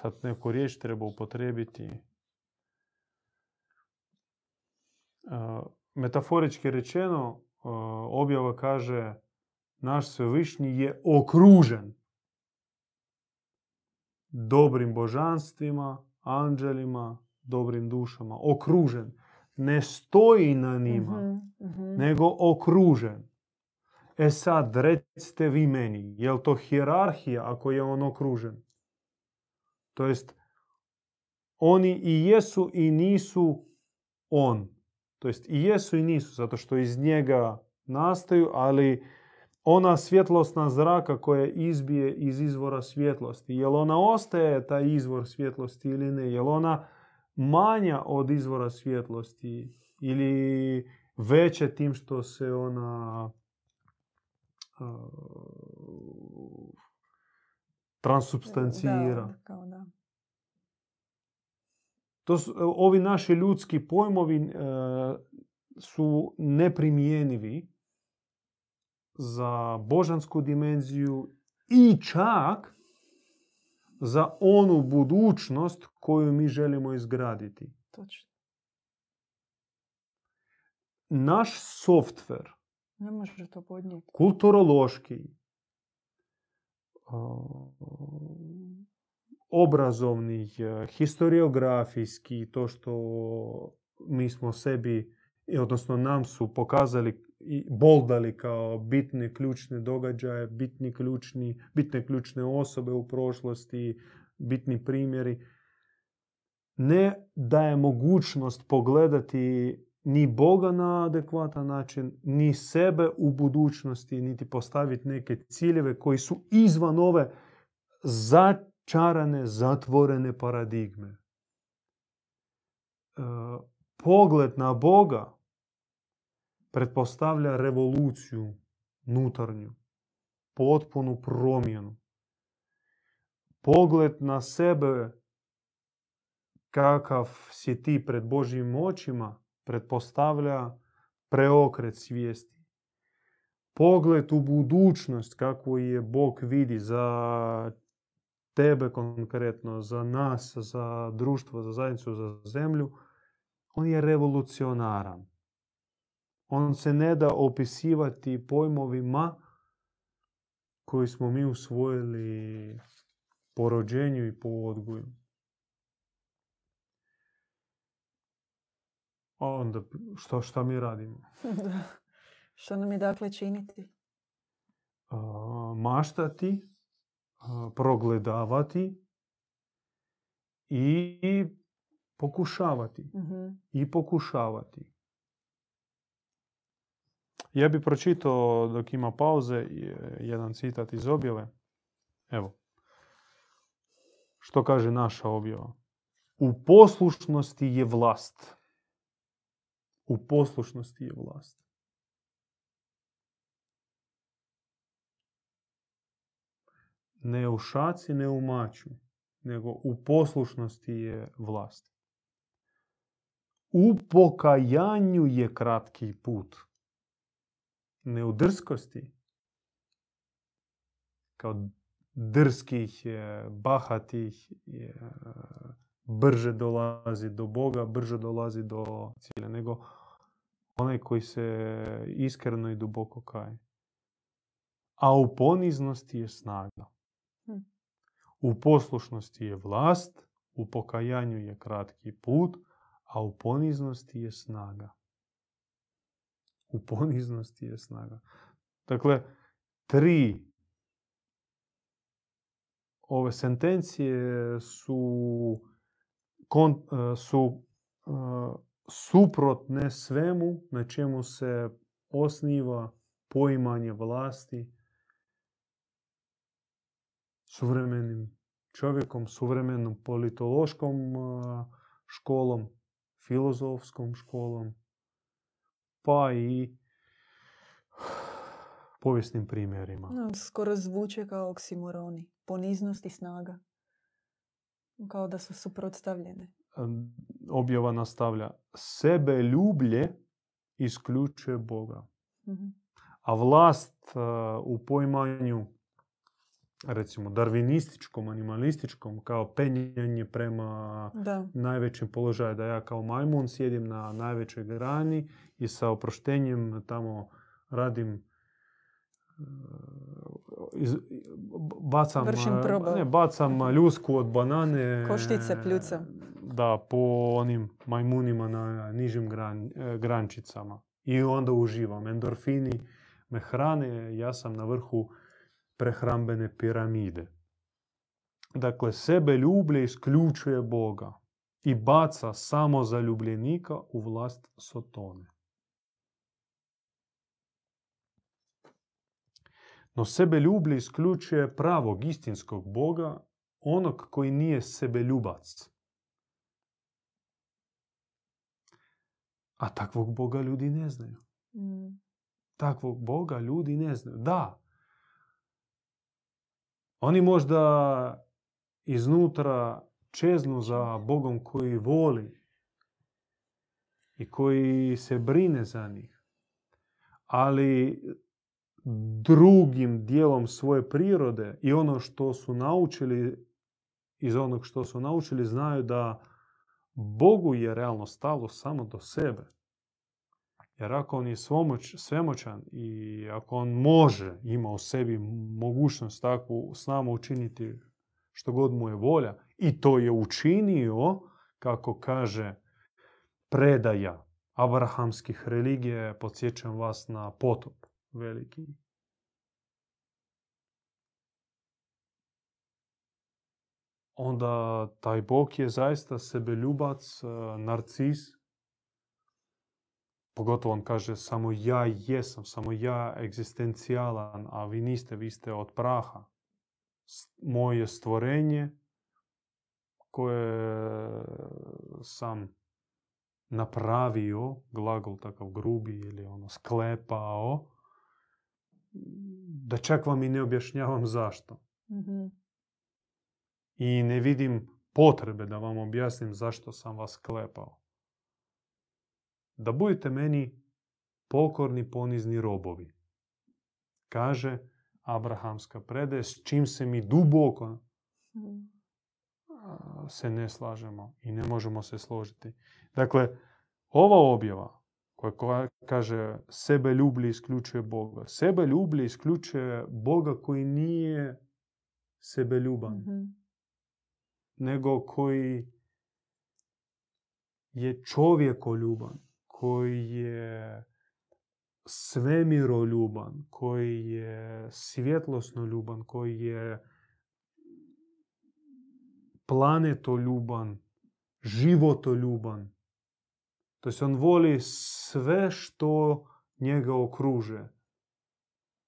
sad neku riječ treba upotrebiti. Metaforički rečeno, objava kaže naš svevišnji je okružen dobrim božanstvima, anđelima, dobrim dušama. Okružen. Ne stoji na njima, Mhm, mhm. nego okružen. E sad, recite vi meni, je li to hijerarhija ako je on okružen? To jest, oni i jesu i nisu on. To jest, i jesu i nisu, zato što iz njega nastaju, ali ona svjetlosna zraka koja izbije iz izvora svjetlosti, jel ona ostaje taj izvor svjetlosti ili ne? Jel ona manja od izvora svjetlosti ili veća tim što se ona uh, transubstancira? Da, kao da. To su, ovi naši ljudski pojmovi e, su neprimjenivi za božansku dimenziju i čak za onu budućnost koju mi želimo izgraditi. Točno. Naš softver, Ne može to podnijeti. kulturološki, obrazovni, e, historiografijski, to što mi smo sebi, odnosno nam su pokazali i boldali kao bitne ključne događaje, bitni ključni, bitne ključne osobe u prošlosti, bitni primjeri, ne daje mogućnost pogledati ni Boga na adekvatan način, ni sebe u budućnosti, niti postaviti neke ciljeve koji su izvan ove začarane, zatvorene paradigme. E, pogled na Boga pretpostavlja revoluciju nutarnju, potpunu promjenu. Pogled na sebe kakav si ti pred Božjim očima pretpostavlja preokret svijesti. Pogled u budućnost kakvu je Bog vidi za tebe konkretno, za nas, za društvo, za zajednicu, za zemlju, on je revolucionaran. On se ne da opisivati pojmovima koji smo mi usvojili po rođenju i po odgoju. A onda što, šta mi radimo? Da. Što nam je dakle činiti? A, maštati, a, progledavati i pokušavati. Mhm. I pokušavati. Ja bi pročitao dok ima pauze je- jedan citat iz objave. Evo. Što kaže naša objava? U poslušnosti je vlast. U poslušnosti je vlast. Ne u šaci, ne u maču, nego u poslušnosti je vlast. U pokajanju je kratki put. Ne u drskosti, kao drskih, bahatih, brže dolazi do Boga, brže dolazi do cilja, nego onaj koji se iskreno i duboko kaje. A u poniznosti je snaga. Hm. U poslušnosti je vlast, u pokajanju je kratki put, a u poniznosti je snaga. U poniznosti je snaga. Dakle, tri ove sentencije su, kon, su suprotne svemu na čemu se osniva poimanje vlasti suvremenim čovjekom, suvremenom politološkom školom, filozofskom školom, pa i povijesnim primjerima. No, skoro zvuče kao oksimoroni. Poniznost i snaga. Kao da su suprotstavljene. Objava nastavlja. Sebe ljublje isključuje Boga. Mhm. A vlast u poimanju recimo darvinističkom, animalističkom, kao penjanje prema Da. najvećem položaju, da ja kao majmun sjedim na najvećoj grani i sa oproštenjem tamo radim iz, bacam, ne, bacam ljusku od banane. Koštice pljuca. Da, po onim majmunima na nižim gran, grančicama. I onda uživam. Endorfini me hrane, ja sam na vrhu prehrambene piramide. Dakle, sebe ljublje isključuje Boga i baca samo zaljubljenika u vlast Sotone. No sebe ljublje isključuje pravog istinskog Boga, onog koji nije sebe ljubac. A takvog Boga ljudi ne znaju. Mm. Takvog Boga ljudi ne znaju. Da, oni možda iznutra čeznu za Bogom koji voli i koji se brine za njih. Ali drugim dijelom svoje prirode i ono što su naučili, iz onog što su naučili, znaju da Bogu je realno stalo samo do sebe. Jer ako on je svomoć, svemoćan i ako on može, ima u sebi mogućnost takvu s nama učiniti što god mu je volja i to je učinio, kako kaže predaja abrahamskih religija, podsjećam vas na potop veliki. Onda taj Bog je zaista sebeljubac, narcis, Pogotovo on kaže samo ja jesam, samo ja egzistencijalan, a vi niste, vi ste od praha. Moje stvorenje koje sam napravio, glagol takav grubi ili ono sklepao, da čak vam i ne objašnjavam zašto. Mhm. I ne vidim potrebe da vam objasnim zašto sam vas sklepao da budete meni pokorni, ponizni robovi. Kaže Abrahamska predaje, s čim se mi duboko se ne slažemo i ne možemo se složiti. Dakle, ova objava koja kaže sebe ljublje isključuje Boga. Sebe ljublje isključuje Boga koji nije sebe ljuban, Mhm. nego koji je čovjekoljuban, koji je svemiroljuban, koji je svjetlosnoljuban, koji je planetoljuban, životoljuban. To on voli sve što njega okruže.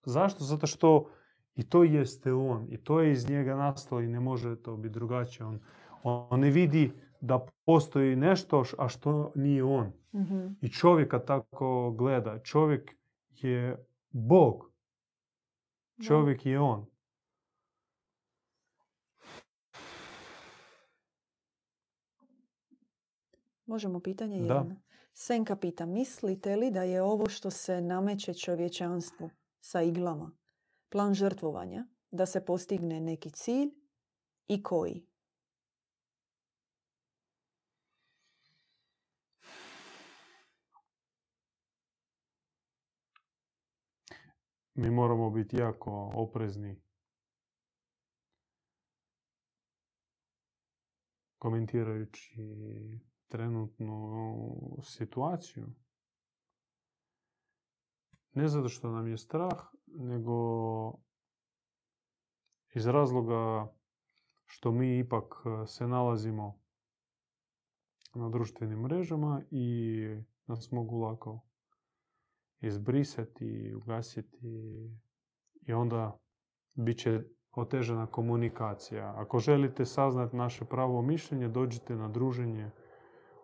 Zašto? Zato što i to jeste on, i to je iz njega nastalo i ne može to biti drugačije. On, on ne vidi da postoji nešto, a što nije on. Mhm. I čovjeka tako gleda. Čovjek je Bog. Da. Čovjek je on. Možemo pitanje Da. jedno. Senka pita, mislite li da je ovo što se nameće čovječanstvu sa iglama plan žrtvovanja da se postigne neki cilj i koji? Mi moramo biti jako oprezni komentirajući trenutnu situaciju. Ne zato što nam je strah, nego iz razloga što mi ipak eh, se nalazimo na društvenim mrežama i nas mogu lako izbrisati, ugasiti i onda bit će otežana komunikacija. Ako želite saznati naše pravo mišljenje, dođite na druženje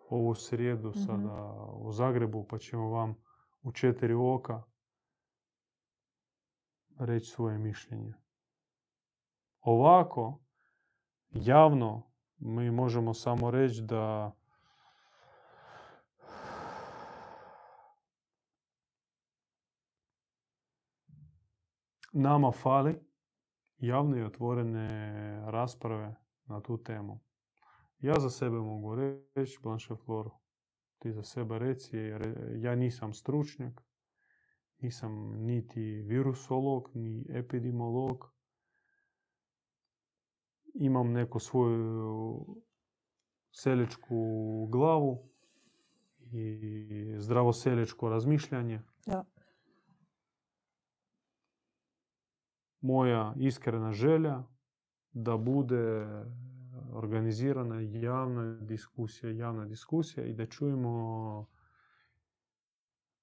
ovu srijedu Mhm. sada u Zagrebu, pa ćemo vam u četiri oka reći svoje mišljenje. Ovako, javno, mi možemo samo reći da nama fali javne i otvorene rasprave na tu temu. Ja za sebe mogu reći, Blanche Flor, ti za sebe reci, jer ja nisam stručnjak, nisam niti virusolog, ni epidemiolog. Imam neku svoju seljačku glavu i zdravo seljačko razmišljanje. Da. Moja iskrena želja da bude organizirana javna diskusija, javna diskusija i da čujemo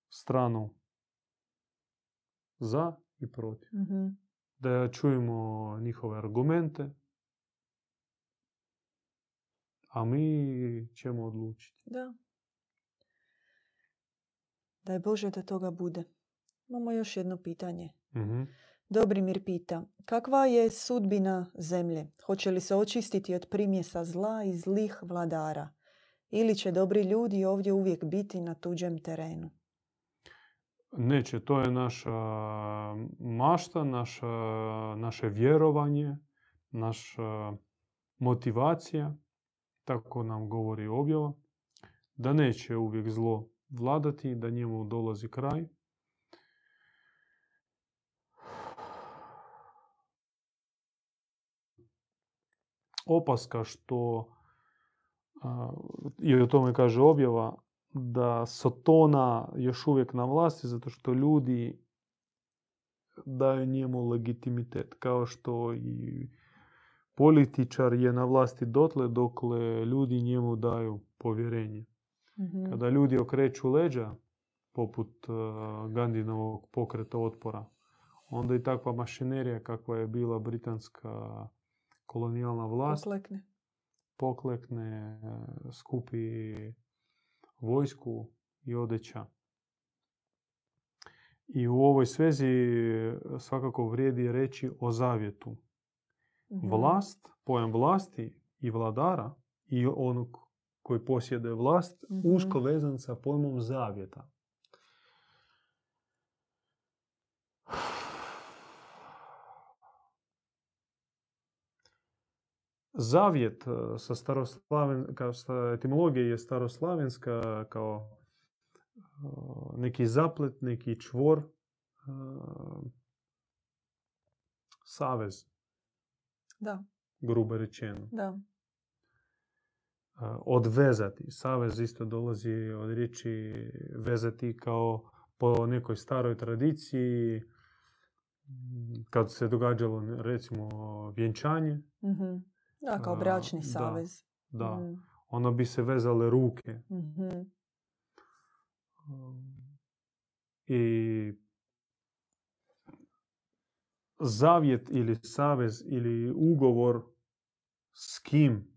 stranu za i protiv. Mhm. Da čujemo njihove argumente, a mi ćemo odlučiti. Da. Daj Bože da toga bude. Imamo još jedno pitanje. Mhm. Dobrimir pita, kakva je sudbina zemlje? Hoće li se očistiti od primjesa zla i zlih vladara? Ili će dobri ljudi ovdje uvijek biti na tuđem terenu? Neće, to je naša mašta, naša, naše vjerovanje, naša motivacija, tako nam govori objava, da neće uvijek zlo vladati, da njemu dolazi kraj. Opaska što, i o tome kaže objava, da Sotona još uvijek na vlasti zato što ljudi daju njemu legitimitet. Kao što i političar je na vlasti dotle dokle ljudi njemu daju povjerenje. Mhm. Kada ljudi okreću leđa, poput Gandinovog pokreta otpora, onda i takva mašinerija kakva je bila britanska kolonijalna vlast Poklekne. poklekne, e, skupi vojsku i odeća. I u ovoj svezi svakako vrijedi reći o zavjetu. Mhm. Vlast, pojam vlasti i vladara i onog koji posjeduje vlast, Mhm. usko vezan sa pojmom zavjeta. Zavjet sa staroslaven, kao sa etimologije je staroslavenska kao neki zaplet, neki čvor, savez, Da, grubo rečeno. da. Odvezati. Savez isto dolazi od riječi vezati kao po nekoj staroj tradiciji kad se događalo recimo vjenčanje, Mhm. Da, kao bračni da. savez. da, Mhm. onda bi se vezale ruke. Mhm. I zavjet ili savez ili ugovor s kim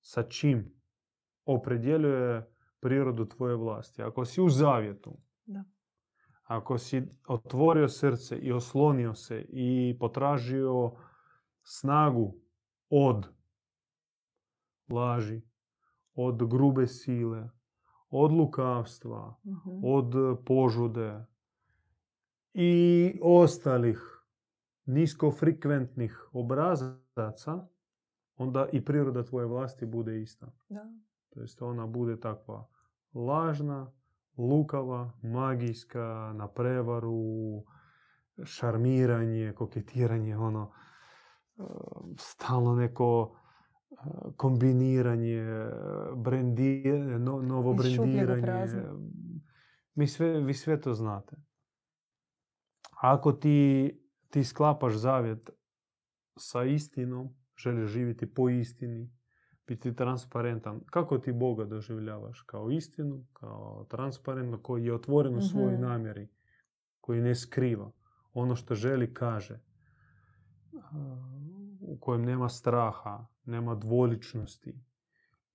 sa čim opredjeljuje prirodu tvoje vlasti. Ako si u zavjetu, Da. ako si otvorio srce i oslonio se i potražio snagu od laži, od grube sile, od lukavstva, Mhm. od požude i ostalih niskofrekventnih obrazaca, onda i priroda tvoje vlasti bude ista. Da. To jest ona bude takva lažna, lukava, magijska, na prevaru, šarmiranje, koketiranje, ono, e, stalno neko e, kombiniranje, brendiranje, novo brendiranje. Mi sve, vi sve to znate. Ako ti, ti sklapaš zavjet sa istinom, želiš živjeti po istini, biti transparentan. Kako ti Boga doživljavaš? Kao istinu, kao transparentno, koji je otvoren u svojoj Mhm. namjeri, koji ne skriva. Ono što želi kaže. U kojem nema straha, nema dvoličnosti.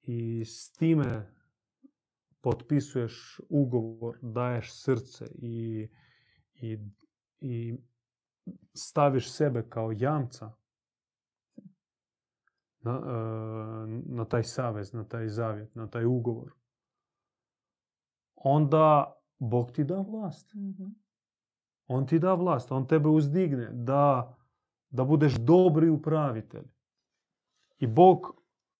I s time potpisuješ ugovor, daješ srce i, i, i staviš sebe kao jamca na, e, na taj savez, na taj zavjet, na taj ugovor. Onda Bog ti da vlast. Mhm. On ti da vlast, on tebe uzdigne da, da budeš dobri upravitelj. I Bog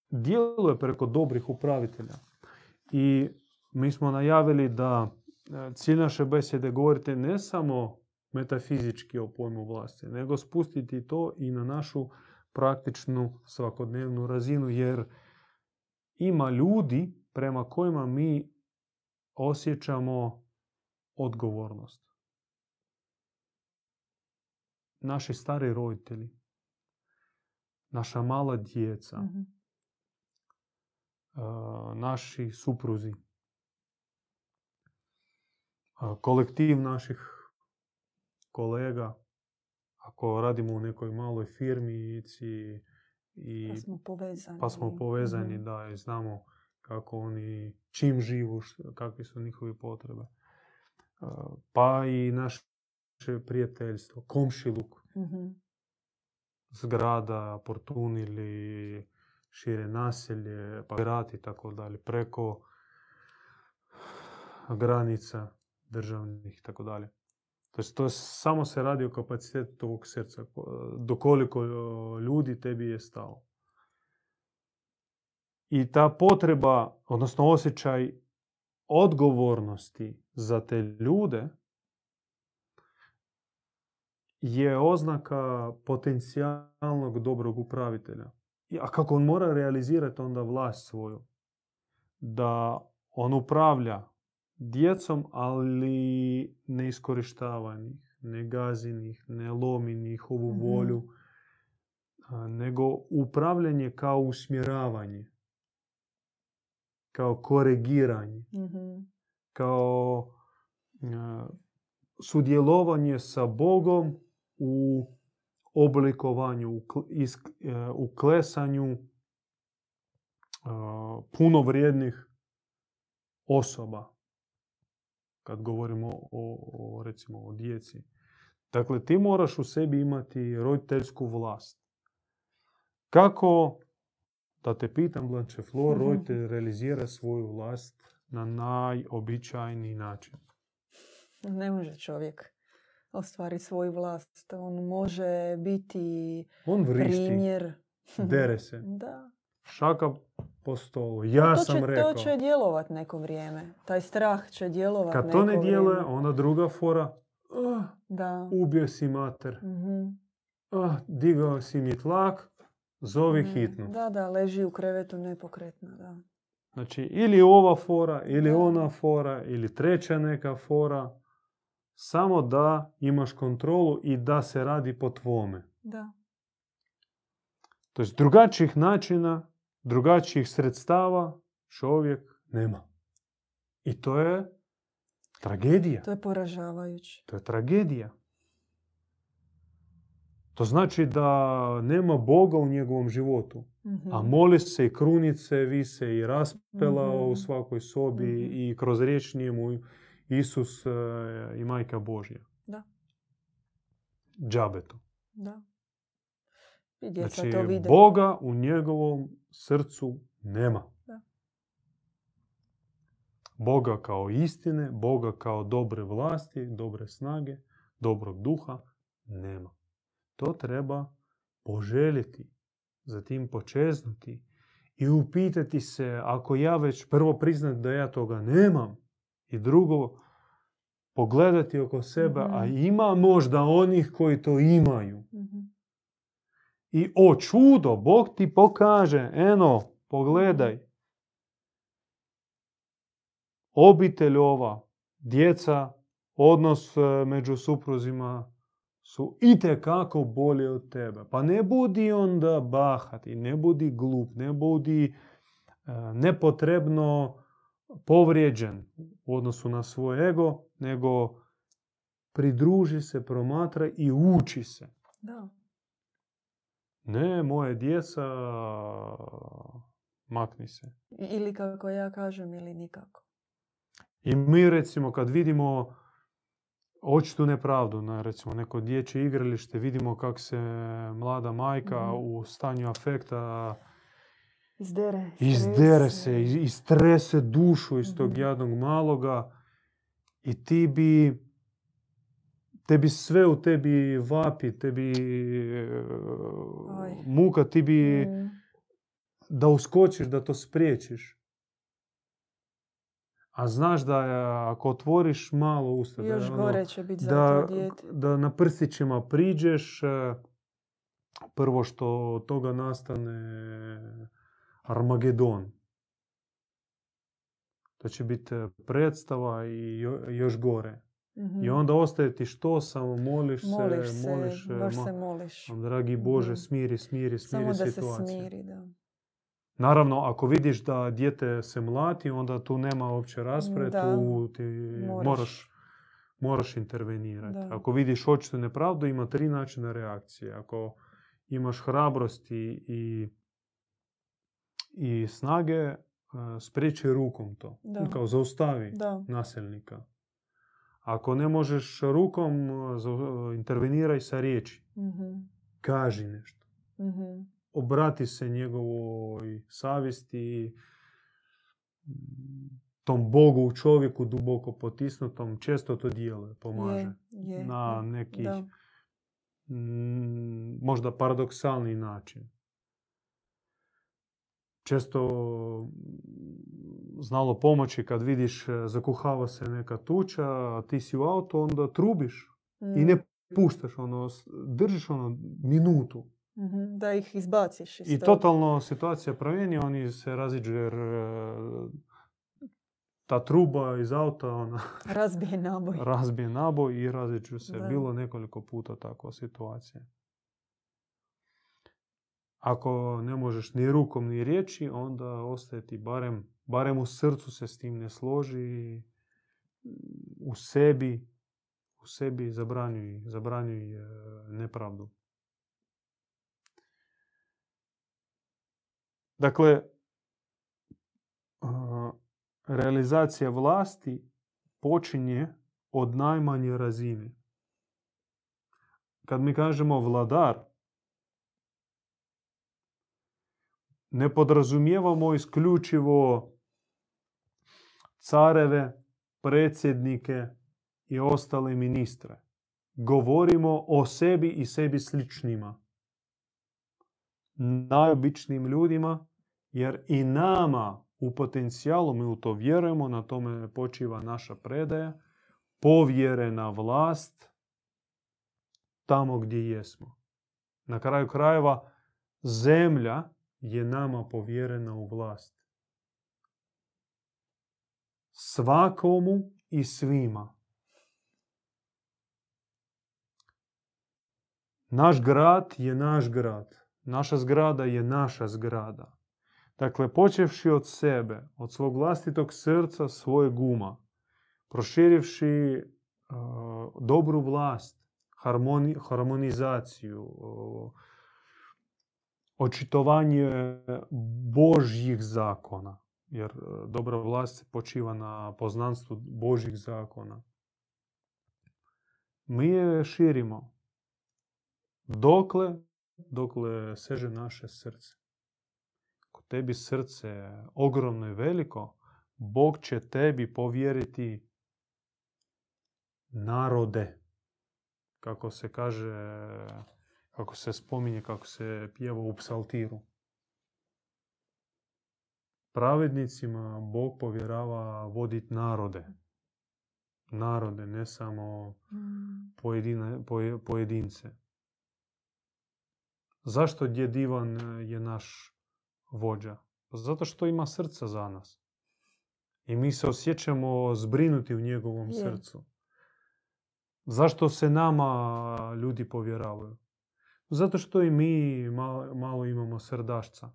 djeluje preko dobrih upravitelja. I mi smo najavili da e, cilj naše besede govorite ne samo metafizički o pojmu vlasti, nego spustiti to i na našu praktičnu svakodnevnu razinu, jer ima ljudi prema kojima mi osjećamo odgovornost. Naši stari roditelji, naša mala djeca, a, naši supruzi, a, kolektiv naših kolega, ako radimo u nekoj maloj firmici i Pa smo povezani. pa smo povezani, Mhm. da, i znamo kako oni, čim živu, kakve su njihove potrebe. A, Pa i naše prijateljstvo, komšiluk, Mhm. zgrada, portun ili šire naselje, pa grad i tako dalje, preko granica državnih i tako dalje. To jest, to je samo se radi o kapacitetu tvog srca, ko- dokoliko ljudi tebi je stalo. I ta potreba, odnosno osjećaj odgovornosti za te ljude je oznaka potencijalnog dobrog upravitelja. A kako on mora realizirati onda vlast svoju? Da on upravlja djecom, ali ne iskorištava njih, ne gazi njih, ne lomi njihovu Mhm. volju, nego upravljanje kao usmjeravanje, kao koregiranje Mhm. kao sudjelovanje sa Bogom u oblikovanju, u, e, u klesanju e, punovrijednih osoba. Kad govorimo o, o, recimo o djeci. Dakle, ti moraš u sebi imati roditeljsku vlast. Kako, da te pitam, Blanche Flor, Mhm. roditelj realizira svoju vlast na najobičajniji način? Ne može čovjek ostvariti svoju vlast. On može biti On vrišti, primjer. dere se, Da. šaka po stolu. Ja to, sam će, rekao. to će djelovat neko vrijeme. Taj strah će djelovat Kad neko to ne djeluje, onda druga fora. "Ah, Da. ubio si mater. Mhm. Ah, digao si mi tlak. Zovi Mhm. hitnu. Da, da, leži u krevetu nepokretna, da. Znači, ili ova fora, ili Da. ona fora, ili treća neka fora. Samo da imaš kontrolu i da se radi po tvome. Da. To jest drugačijih načina, drugačijih sredstava čovjek nema. I to je tragedija. To je poražavajuće. To je tragedija. To znači da nema Boga u njegovom životu. Mhm. A moli se i krunice vise i raspela Mhm. u svakoj sobi Mhm. i kroz riječ nije mu Isus e, i majka Božja. Da. Džabe to. Da. I djeca Znači, to vide. Boga u njegovom srcu nema. Da. Boga kao istine, Boga kao dobre vlasti, dobre snage, dobrog duha nema. To treba poželjeti, zatim počeznuti i upitati se ako ja već prvo priznat da ja toga nemam i drugo pogledati oko sebe, a Mhm. ima možda onih koji to imaju. Mhm. I o čudo, Bog ti pokaže, eno, pogledaj. Obitelj ova, djeca, odnos e, među supruzima su itekako bolje od tebe. Pa ne budi onda bahati, ne budi glup, ne budi e, nepotrebno povrijeđen u odnosu na svoj ego, nego pridruži se, promatraj i uči se. Da. Ne, moje djeca, makni se. Ili kako ja kažem, ili nikako. I mi recimo kad vidimo očitu nepravdu na recimo neko dječje igralište, vidimo kako se mlada majka Mhm. u stanju afekta Izdere. izdere se, istrese dušu iz tog Mhm. jadnog maloga i ti bi tebi sve u tebi vapi, tebi e, Oj. muka, ti bi Mm. da uskočiš, da to spriječiš. A znaš da je, ako otvoriš malo usta, da, Još ono- gore će biti da, da na prstićima priđeš, e, prvo što od toga nastane Armagedon. To će biti predstava i jo- još gore. Mhm. I onda ostaje ti što, samo moliš se, Moliš se, moliš, baš ma- se moliš. dragi Bože, Mhm. smiri, smiri, Samo smiri da se situaciju. smiri, da. Naravno, ako vidiš da dijete se mlati, onda tu nema uopće rasprave, tu ti Moraš. moraš, moraš intervenirati. Da. Ako vidiš očitu nepravdu, ima tri načina reakcije. Ako imaš hrabrosti i, i snage, e, spriječi rukom to. Da. Kao zaustavi Da. nasilnika. Ako ne možeš rukom, e, zau- interveniraj sa riječi. Mhm. Kaži nešto Mhm. obrati se njegovoj savjesti, tom Bogu u čovjeku duboko potisnutom, često to djeluje, pomaže. Je, je. Na neki Da. možda paradoksalni način. Često mm, znalo pomoći kad vidiš e, zakuhava se neka tuča, a ti si u auto, onda trubiš i Mm. ne puštaš ono, držiš ono minutu. Mhm. Da ih izbaciš iz I toga. totalno situacija promijeni, oni se raziđu jer e, ta truba iz auta ona Razbije naboj. razbije naboj i raziđu se. Da. Bilo nekoliko puta takva situacija. Ako ne možeš ni rukom ni riječi, onda ostaje ti barem, barem u srcu se s tim ne složi, u sebi, u sebi zabranjuj, zabranjuj e, nepravdu. Dakle, a, realizacija vlasti počinje od najmanje razine. Kad mi kažemo vladar, ne podrazumijevamo isključivo careve, predsjednike i ostale ministre. Govorimo o sebi i sebi sličnima. Najobičnijim ljudima, jer i nama u potencijalu, mi u to vjerujemo, na tome počiva naša predaja, povjerena vlast tamo gdje jesmo. Na kraju krajeva, zemlja je nama povjerena u vlast. Svakomu i svima. Naš grad je naš grad. Naša zgrada je naša zgrada. Dakle, počevši od sebe, od svog vlastitog srca, svoje guma, proširivši uh, dobru vlast, harmoni, harmonizaciju, očitovanje Božjih zakona. Jer e, dobra vlast počiva na poznanstvu Božjih zakona. Mi je širimo. Dokle, dokle seže naše srce. Ako tebi srce ogromno i veliko, Bog će tebi povjeriti narode. Kako se kaže, kako se spominje, kako se pjeva u psaltiru. Pravednicima Bog povjerava voditi narode. Narode, ne samo pojedine, pojedince. Zašto djed Ivan je naš vođa? Zato što ima srca za nas. I mi se osjećamo zbrinuti u njegovom srcu. Zašto se nama ljudi povjeravaju? Zato što i mi malo, malo imamo srdašca.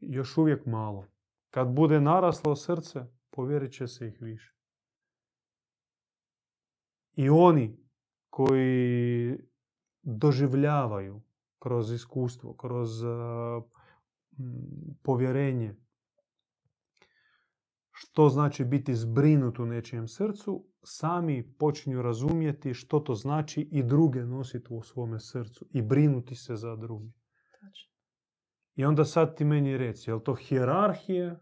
Još uvijek malo. Kad bude naraslo srce, povjerit će se ih više. I oni koji doživljavaju kroz iskustvo, kroz povjerenje, što znači biti zbrinut u nečijem srcu, sami počinju razumjeti što to znači i druge nositi u svome srcu i brinuti se za druge. I onda sad ti meni reci, je li to hjerarhija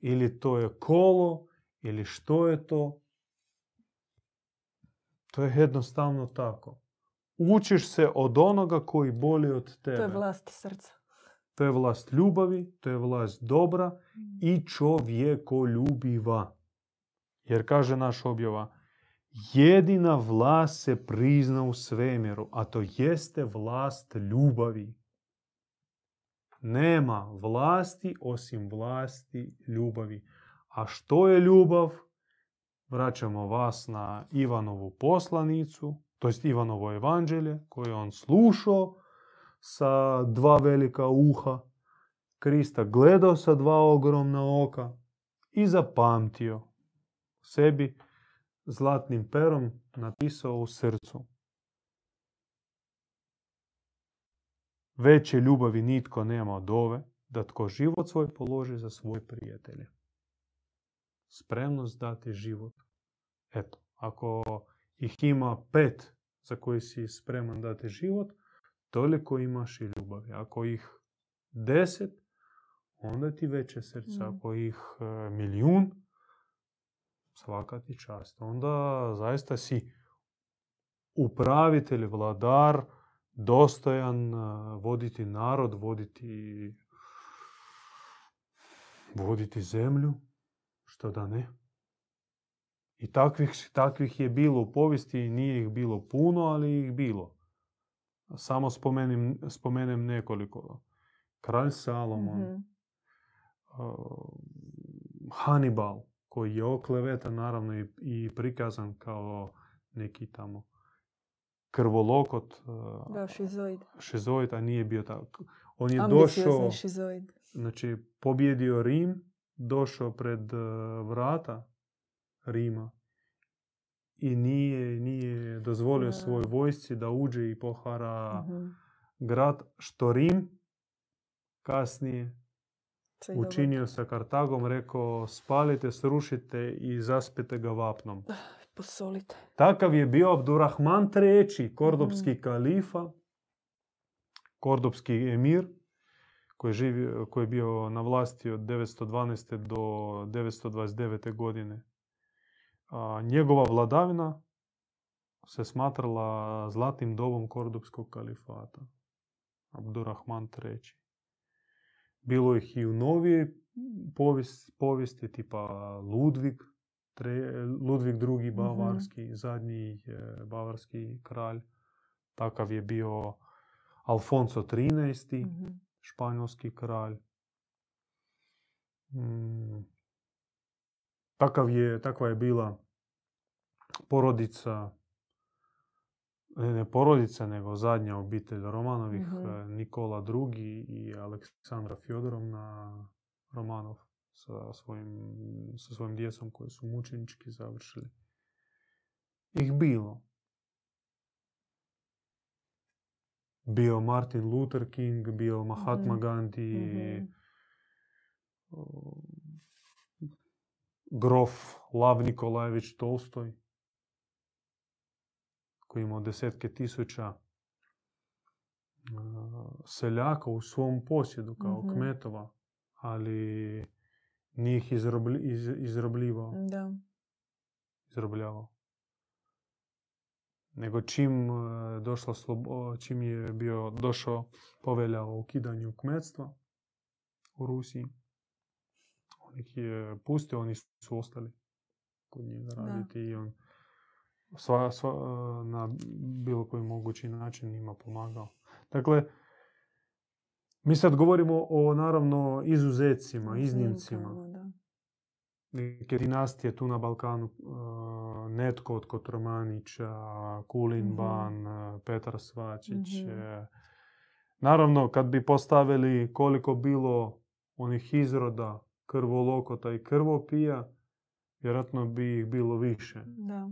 ili to je kolo ili što je to? To je jednostavno tako. Učiš se od onoga koji boli od tebe. To je vlast srca. To je vlast ljubavi, to je vlast dobra mm. i čovjekoljubiva. Jer kaže naš objava, jedina vlast se prizna u svemiru, a to jeste vlast ljubavi. Nema vlasti osim vlasti ljubavi. A što je ljubav? Vraćamo vas na Ivanovu poslanicu, to jest Ivanovo evanđelje koje on slušao sa dva velika uha. Krista gledao sa dva ogromna oka i zapamtio sebi zlatnim perom napisao u srcu. Veće ljubavi nitko nema od ove, da tko život svoj položi za svoje prijatelje. Spremnost dati život. Eto, ako ih ima pet za koji si spreman dati život, toliko imaš i ljubavi. Ako ih deset, onda ti veće srce. Mm. Ako ih e, milijun, svaka ti čast. Onda zaista si upravitelj, vladar, dostojan e, voditi narod, voditi, voditi zemlju, što da ne. I takvih, takvih je bilo u povijesti, nije ih bilo puno, ali ih bilo. Samo spomenem, spomenem nekoliko. Kralj Salomon, mm Hannibal, koji je oklevetan naravno i, i prikazan kao neki tamo krvolokot. Da, šizoid. Šizoid, a nije bio tako. On je došao, šizoid. znači pobjedio Rim, došao pred vrata Rima i nije, nije dozvolio svoj vojsci da uđe i pohara uh grad, što Rim kasnije učinio sa Kartagom, rekao spalite, srušite i zaspite ga vapnom. Posolite. Takav je bio Abdurrahman III, kordopski mm. kalifa, kordopski emir, koji, živi, koji je bio na vlasti od 912. do 929. godine. Njegova vladavina se smatrala zlatnim dobom kordopskog kalifata. Abdurrahman III. Bilo ih i u novije povijesti, tipa Ludvig, Ludvig II. bavarski, mm zadnji bavarski kralj. Takav je bio Alfonso XIII. mm španjolski kralj. Mm. Takav je, takva je bila porodica, ne, ne porodica, nego zadnja obitelj Romanovih, mm Nikola II. i Aleksandra Fjodorovna Romanov sa svojim, sa svojim djecom koji su mučenički završili. Ih bilo. bio Martin Luther King, bio Mahatma Mhm. Gandhi, Mhm. Grof Lav Nikolajević Tolstoj, koji je imao desetke tisuća uh, seljaka u svom posjedu kao Mhm. kmetova, ali nije ih izrobli, iz, izrobljivao, Da. izrobljavao. Nego čim, uh, došla slobo- čim je bio došao povelja o ukidanju kmetstva u Rusiji, ih je pustio, oni su ostali kod njega Da. raditi i on sva, sva, na bilo koji mogući način njima pomagao. Dakle, mi sad govorimo o naravno izuzecima, iznimcima. Da. Neke dinastije tu na Balkanu, uh, netko od Kotromanića, Kulin Mhm. Ban, uh, Petar Svačić. Mhm. eh, Naravno, kad bi postavili koliko bilo onih izroda krvolokota i krvopija, vjerojatno bi ih bilo više. Da.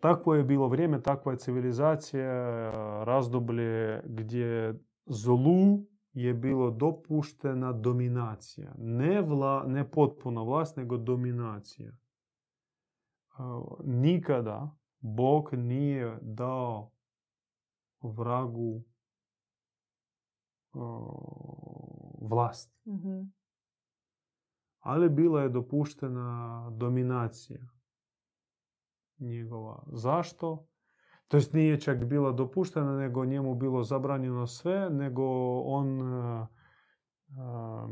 Takvo je bilo vrijeme, takva je civilizacija, razdoblje gdje zlu je bilo dopuštena dominacija. Ne, vla, ne potpuna vlast, nego dominacija. Nikada Bog nije dao vragu vlast. Mhm. Ali bila je dopuštena dominacija njegova. Zašto? To jest nije čak bila dopuštena, nego njemu bilo zabranjeno sve, nego on a, a,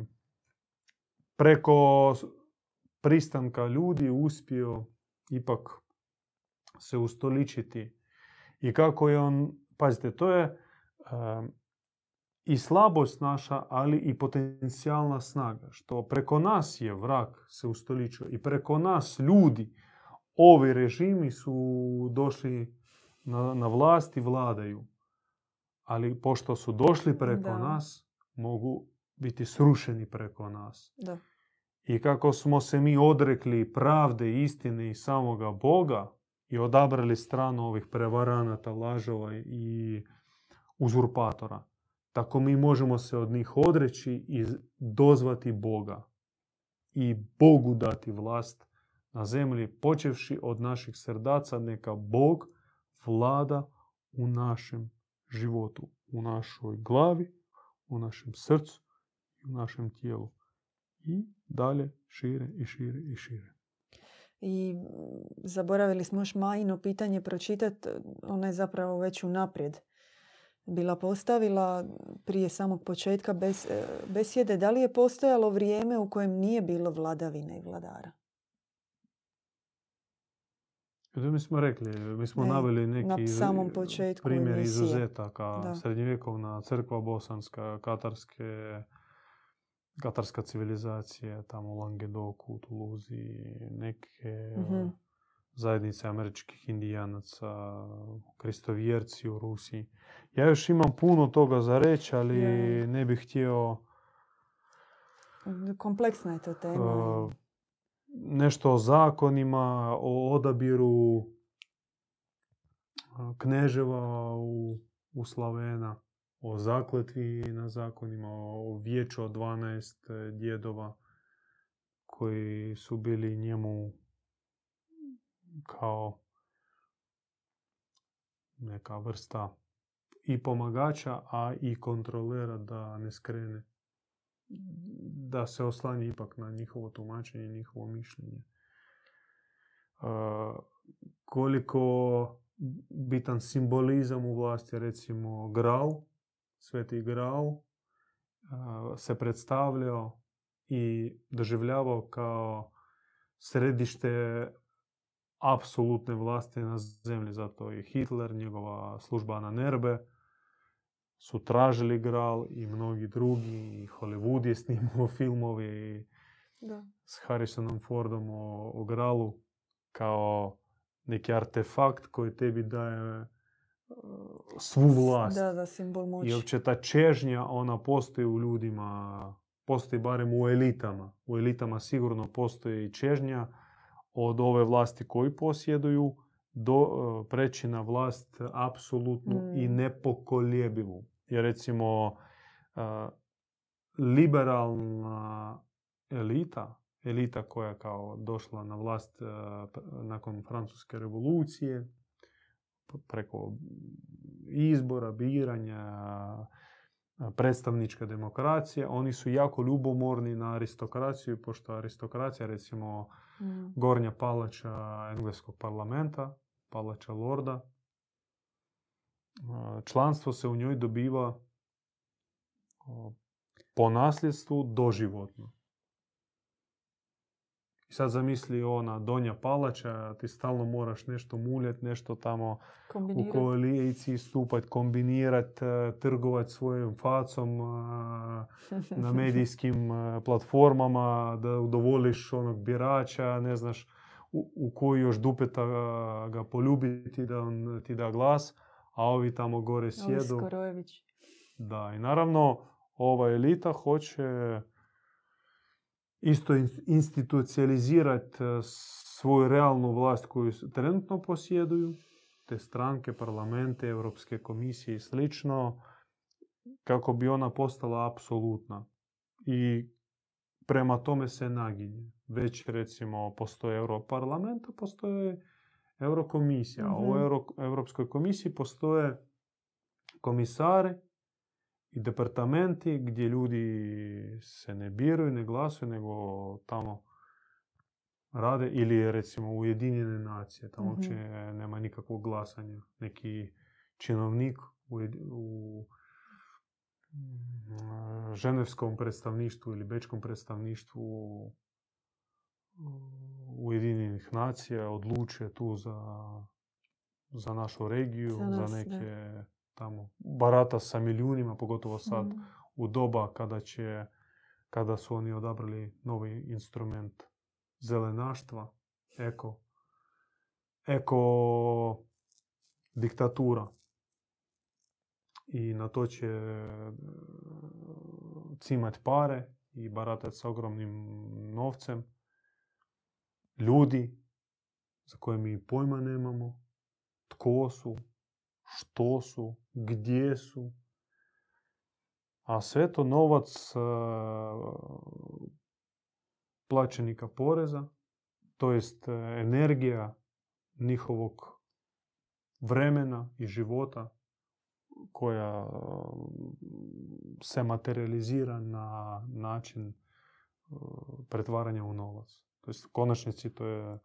preko s- pristanka ljudi uspio ipak se ustoličiti. I kako je on, pazite, to je a, i slabost naša, ali i potencijalna snaga. Što preko nas je vrak se ustoličio i preko nas ljudi, ovi režimi su došli na, na vlast i vladaju. Ali pošto su došli preko Da. nas, mogu biti srušeni preko nas. Da. I kako smo se mi odrekli pravde, istine i samoga Boga i odabrali stranu ovih prevaranata, lažova i uzurpatora, tako mi možemo se od njih odreći i dozvati Boga. I Bogu dati vlast na zemlji, počevši od naših srdaca, neka Bog vlada u našem životu, u našoj glavi, u našem srcu u našem tijelu. I dalje šire i šire i šire. I zaboravili smo još Majino pitanje pročitati. Ona je zapravo već unaprijed bila postavila prije samog početka bes, e, besjede. Da li je postojalo vrijeme u kojem nije bilo vladavine i vladara? Mi smo rekli, mi smo naveli neki na samom početku primjer emisije. izuzetaka. Da. Srednjovjekovna crkva bosanska, katarske, katarska civilizacija, tamo u Languedocu, u Tuluzi, neke Mhm. Zajednice američkih indijanaca, kristovjerci u Rusiji. Ja još imam puno toga za reći, ali ne bih htio Kompleksna je to tema. Uh, nešto o zakonima, o odabiru kneževa u, u Slavena, o zakletvi na zakonima, o vijeću od 12 djedova koji su bili njemu kao neka vrsta i pomagača, a i kontrolera da ne skrene da se oslanje ipak na njihovo tumačenje, njihovo mišljenje. Uh, koliko bitan simbolizam u vlasti, recimo Grau, Sveti Grau, se predstavljao i doživljavao kao središte apsolutne vlasti na zemlji. Zato i Hitler, njegova služba na Nerbe, su tražili Gral i mnogi drugi. I Hollywood je snimao filmovi Da. s Harrisonom Fordom o, o Gralu kao neki artefakt koji tebi daje uh, svu vlast. Da, da, simbol moći. I uopće ta čežnja, ona postoji u ljudima, postoji barem u elitama. U elitama sigurno postoji i čežnja od ove vlasti koji posjeduju do, e, preći na vlast apsolutnu i Mm. nepokoljebivu. Jer recimo e, liberalna elita, elita koja je kao došla na vlast e, nakon francuske revolucije, preko izbora, biranja, predstavnička demokracija, oni su jako ljubomorni na aristokraciju, pošto aristokracija, recimo Mm. gornja palača engleskog parlamenta, palača lorda, članstvo se u njoj dobiva po nasljedstvu doživotno. I sad zamisli ona donja palača, ti stalno moraš nešto muljet, nešto tamo u koaliciji stupat, kombinirat, trgovat svojom facom a, na medijskim a, platformama, da udovoljiš onog birača, ne znaš u, u koji još dupeta ga, poljubiti da on ti da glas, a ovi tamo gore Ovi sjedu. Skorojević. Da, i naravno ova elita hoće isto institucionalizirati svoju realnu vlast koju trenutno posjeduju, te stranke, parlamente, Europske komisije i slično, kako bi ona postala apsolutna. I prema tome se naginje. Već recimo postoje Europarlament, a postoje Eurokomisija. A u Mhm. Euro, Europskoj komisiji postoje komisari i departamenti gdje ljudi se ne biraju, ne glasuju, nego tamo rade ili recimo Ujedinjene nacije, tamo Mhm. uopće nema nikakvog glasanja. Neki činovnik u, u mm, ženevskom predstavništvu ili bečkom predstavništvu Ujedinjenih nacija odlučuje tu za, za našu regiju, Za za, nas, da. Tamo barata sa milijunima, pogotovo sad Mm. u doba kada će kada su oni odabrali novi instrument zelenaštva, eko, eko diktatura. I na to će e, cimat pare i baratati sa ogromnim novcem. Ljudi za koje mi pojma nemamo, tko su, što su, gdje su. A sve to novac e, plaćenika poreza, to jest energija njihovog vremena i života koja se materializira na način e, pretvaranja u novac. To jest u konačnici to je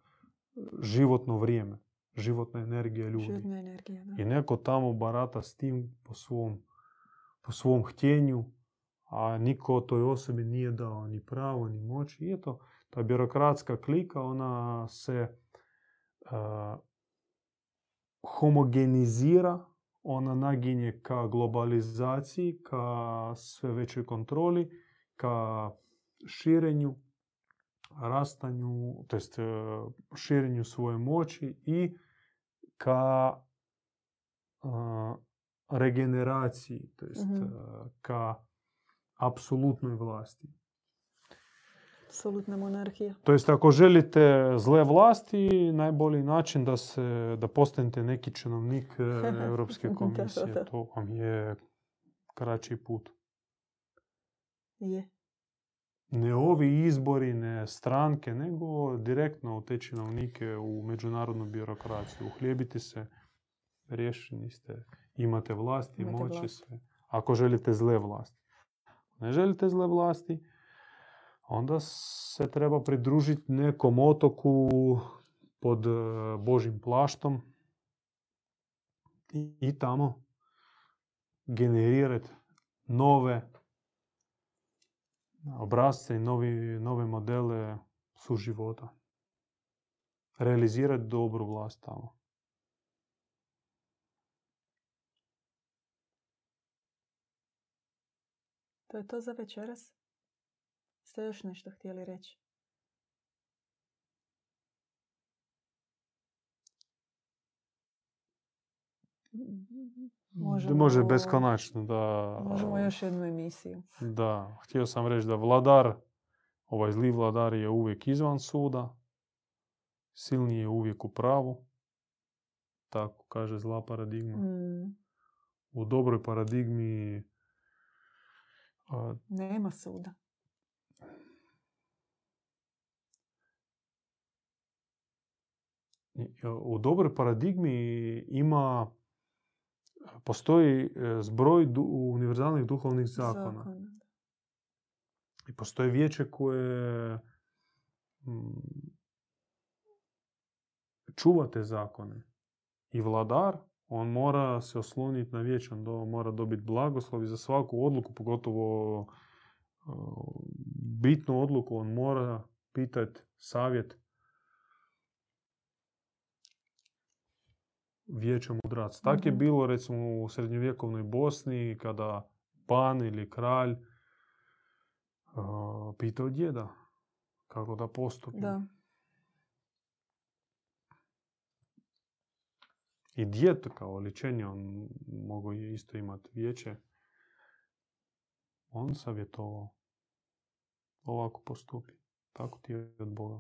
životno vrijeme, životna energija ljudi. Životna energija, da. I neko tamo barata s tim po svom, po svom htjenju, a niko toj osobi nije dao ni pravo, ni moć. I eto, ta birokratska klika, ona se uh, homogenizira, ona naginje ka globalizaciji, ka sve većoj kontroli, ka širenju, rastanju, to jest širenju svoje moći i ka regeneraciji, to jest Mhm. ka apsolutnoj vlasti. Apsolutna monarhija. To jest ako želite zle vlasti, najbolji način da se da postanete neki činovnik Europske Da, komisije, da, da. to vam je kraći put. Je. Ne ovi izbori, ne stranke, nego direktno u te činovnike u međunarodnu birokraciju. Uhljebite se, riješeni ste, imate vlasti, Imate moći vlast. sve. Ako želite zle vlasti. Ne želite zle vlasti, onda se treba pridružiti nekom otoku pod e, Božim plaštom i, i tamo generirati nove obrazce i novi, nove modele suživota. Realizirati dobru vlast tamo. To je to za večeras. Ste još nešto htjeli reći? Možemo- Može beskonačno da... Možemo još jednu emisiju. Da, htio sam reći da vladar, ovaj zli vladar je uvijek izvan suda, silni je uvijek u pravu tako kaže zla paradigma. Mm. U dobroj paradigmi a, Nema suda. u dobroj paradigmi ima postoji e, zbroj du, univerzalnih duhovnih zakona. Zakon. I postoji vijeće koje čuva te zakone. I vladar, on mora se osloniti na vijeće, on do- mora dobiti blagoslov i za svaku odluku, pogotovo e, bitnu odluku, on mora pitati savjet vijeće mudraca. Tak je Mhm. bilo recimo u srednjovjekovnoj Bosni kada pan ili kralj uh, pitao djeda kako da postupi. Da. I djed kao oličenje, on mogao je isto imati vijeće. On savjetovao ovako postupi. Tako ti je od Boga.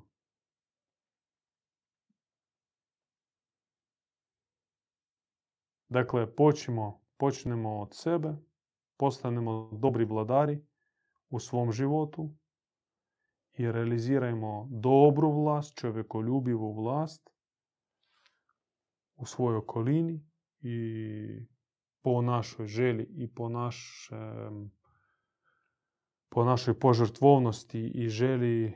Dakle, počnemo, počnemo od sebe, postanemo dobri vladari u svom životu i realizirajmo dobru vlast, čovjekoljubivu vlast u svojoj okolini i po našoj želji i po našem po našoj požrtvovnosti i želji e,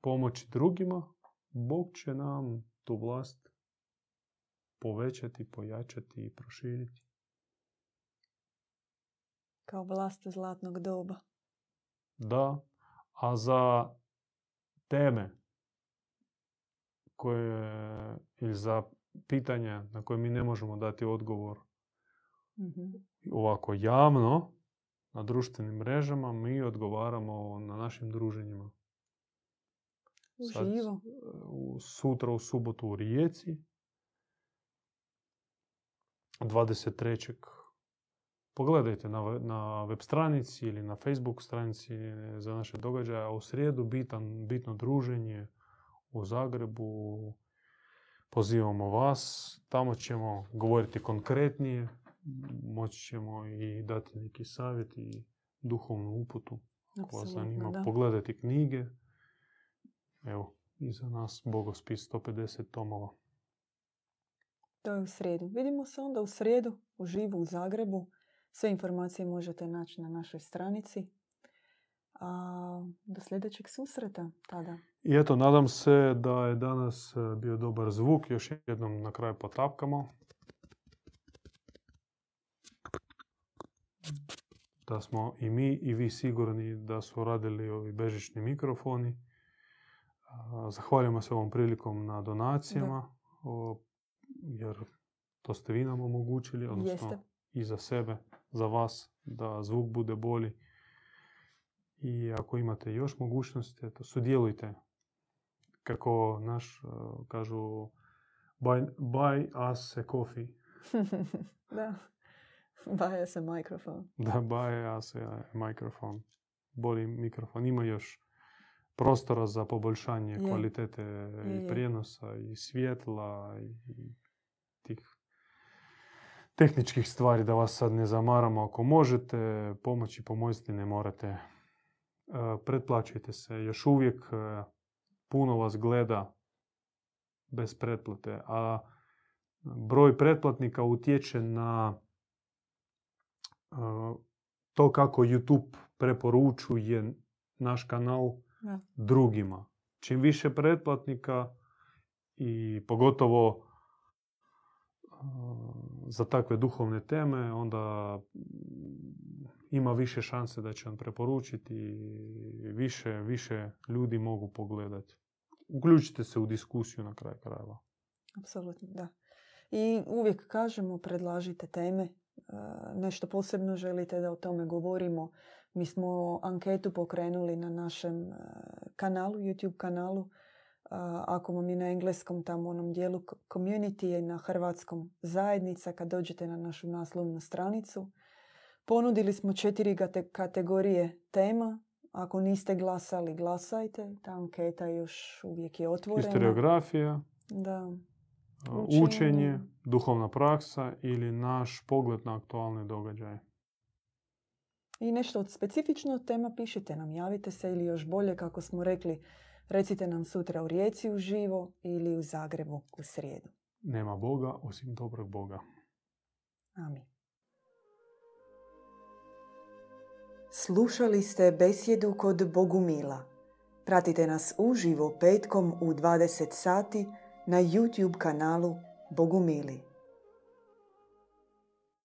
pomoći drugima, Bog će nam tu vlast povećati, pojačati i proširiti. Kao vlast zlatnog doba. Da, a za teme koje, ili za pitanja na koje mi ne možemo dati odgovor Mhm. ovako javno na društvenim mrežama, mi odgovaramo na našim druženjima. Sad, Uživo. u- sutra u subotu u Rijeci. 23. Pogledajte na, na web stranici ili na Facebook stranici za naše događaje. A u srijedu bitan, bitno druženje u Zagrebu. Pozivamo vas. Tamo ćemo govoriti konkretnije. Moći ćemo i dati neki savjet i duhovnu uputu koja zanima. da. Pogledajte knjige. Evo, iza nas Bogospis 150 tomova. To je u srijedu. Vidimo se onda u srijedu u živu u Zagrebu. Sve informacije možete naći na našoj stranici. A do sljedećeg susreta tada. I eto, nadam se da je danas e, bio dobar zvuk. Još jednom na kraju potapkamo. Da smo i mi i vi sigurni da su radili ovi bežični mikrofoni. Zahvaljujemo se ovom prilikom na donacijama, o, jer to ste vi nam omogućili, odnosno Jeste. i za sebe, za vas, da zvuk bude bolji. I ako imate još mogućnosti, eto, sudjelujte. Kako naš, uh, kažu, buy, buy us a coffee. da. Baja se mikrofon. Da, buy us a mikrofon. Bolji mikrofon. Ima još prostora za poboljšanje Je. kvalitete i je. prijenosa i svjetla i i tehničkih stvari da vas sad ne zamaramo. Ako možete pomoći, pomoziti, ne morate. E, Pretplaćujte se. Još uvijek e, puno vas gleda bez pretplate, a broj pretplatnika utječe na e, to kako YouTube preporučuje naš kanal drugima. Čim više pretplatnika i pogotovo za takve duhovne teme, onda ima više šanse da će on preporučiti i više, više ljudi mogu pogledati. Uključite se u diskusiju na kraju krajeva. Apsolutno, da. I uvijek kažemo, predlažite teme. e, Nešto posebno želite da o tome govorimo. Mi smo anketu pokrenuli na našem e, kanalu, YouTube kanalu. Ako vam je na engleskom tamo onom dijelu community je na hrvatskom zajednica kad dođete na našu naslovnu stranicu. Ponudili smo četiri kategorije tema. Ako niste glasali, glasajte. Ta anketa još uvijek je otvorena. Historiografija, Da. Učenje. učenje, duhovna praksa ili naš pogled na aktualne događaje. I nešto od specifično tema pišite nam, javite se ili još bolje kako smo rekli, recite nam sutra u Rijeci uživo ili u Zagrebu u srijedu. Nema Boga osim dobrog Boga. Amin. Slušali ste besjedu kod Bogumila. Pratite nas uživo petkom u 20 sati na YouTube kanalu Bogumili.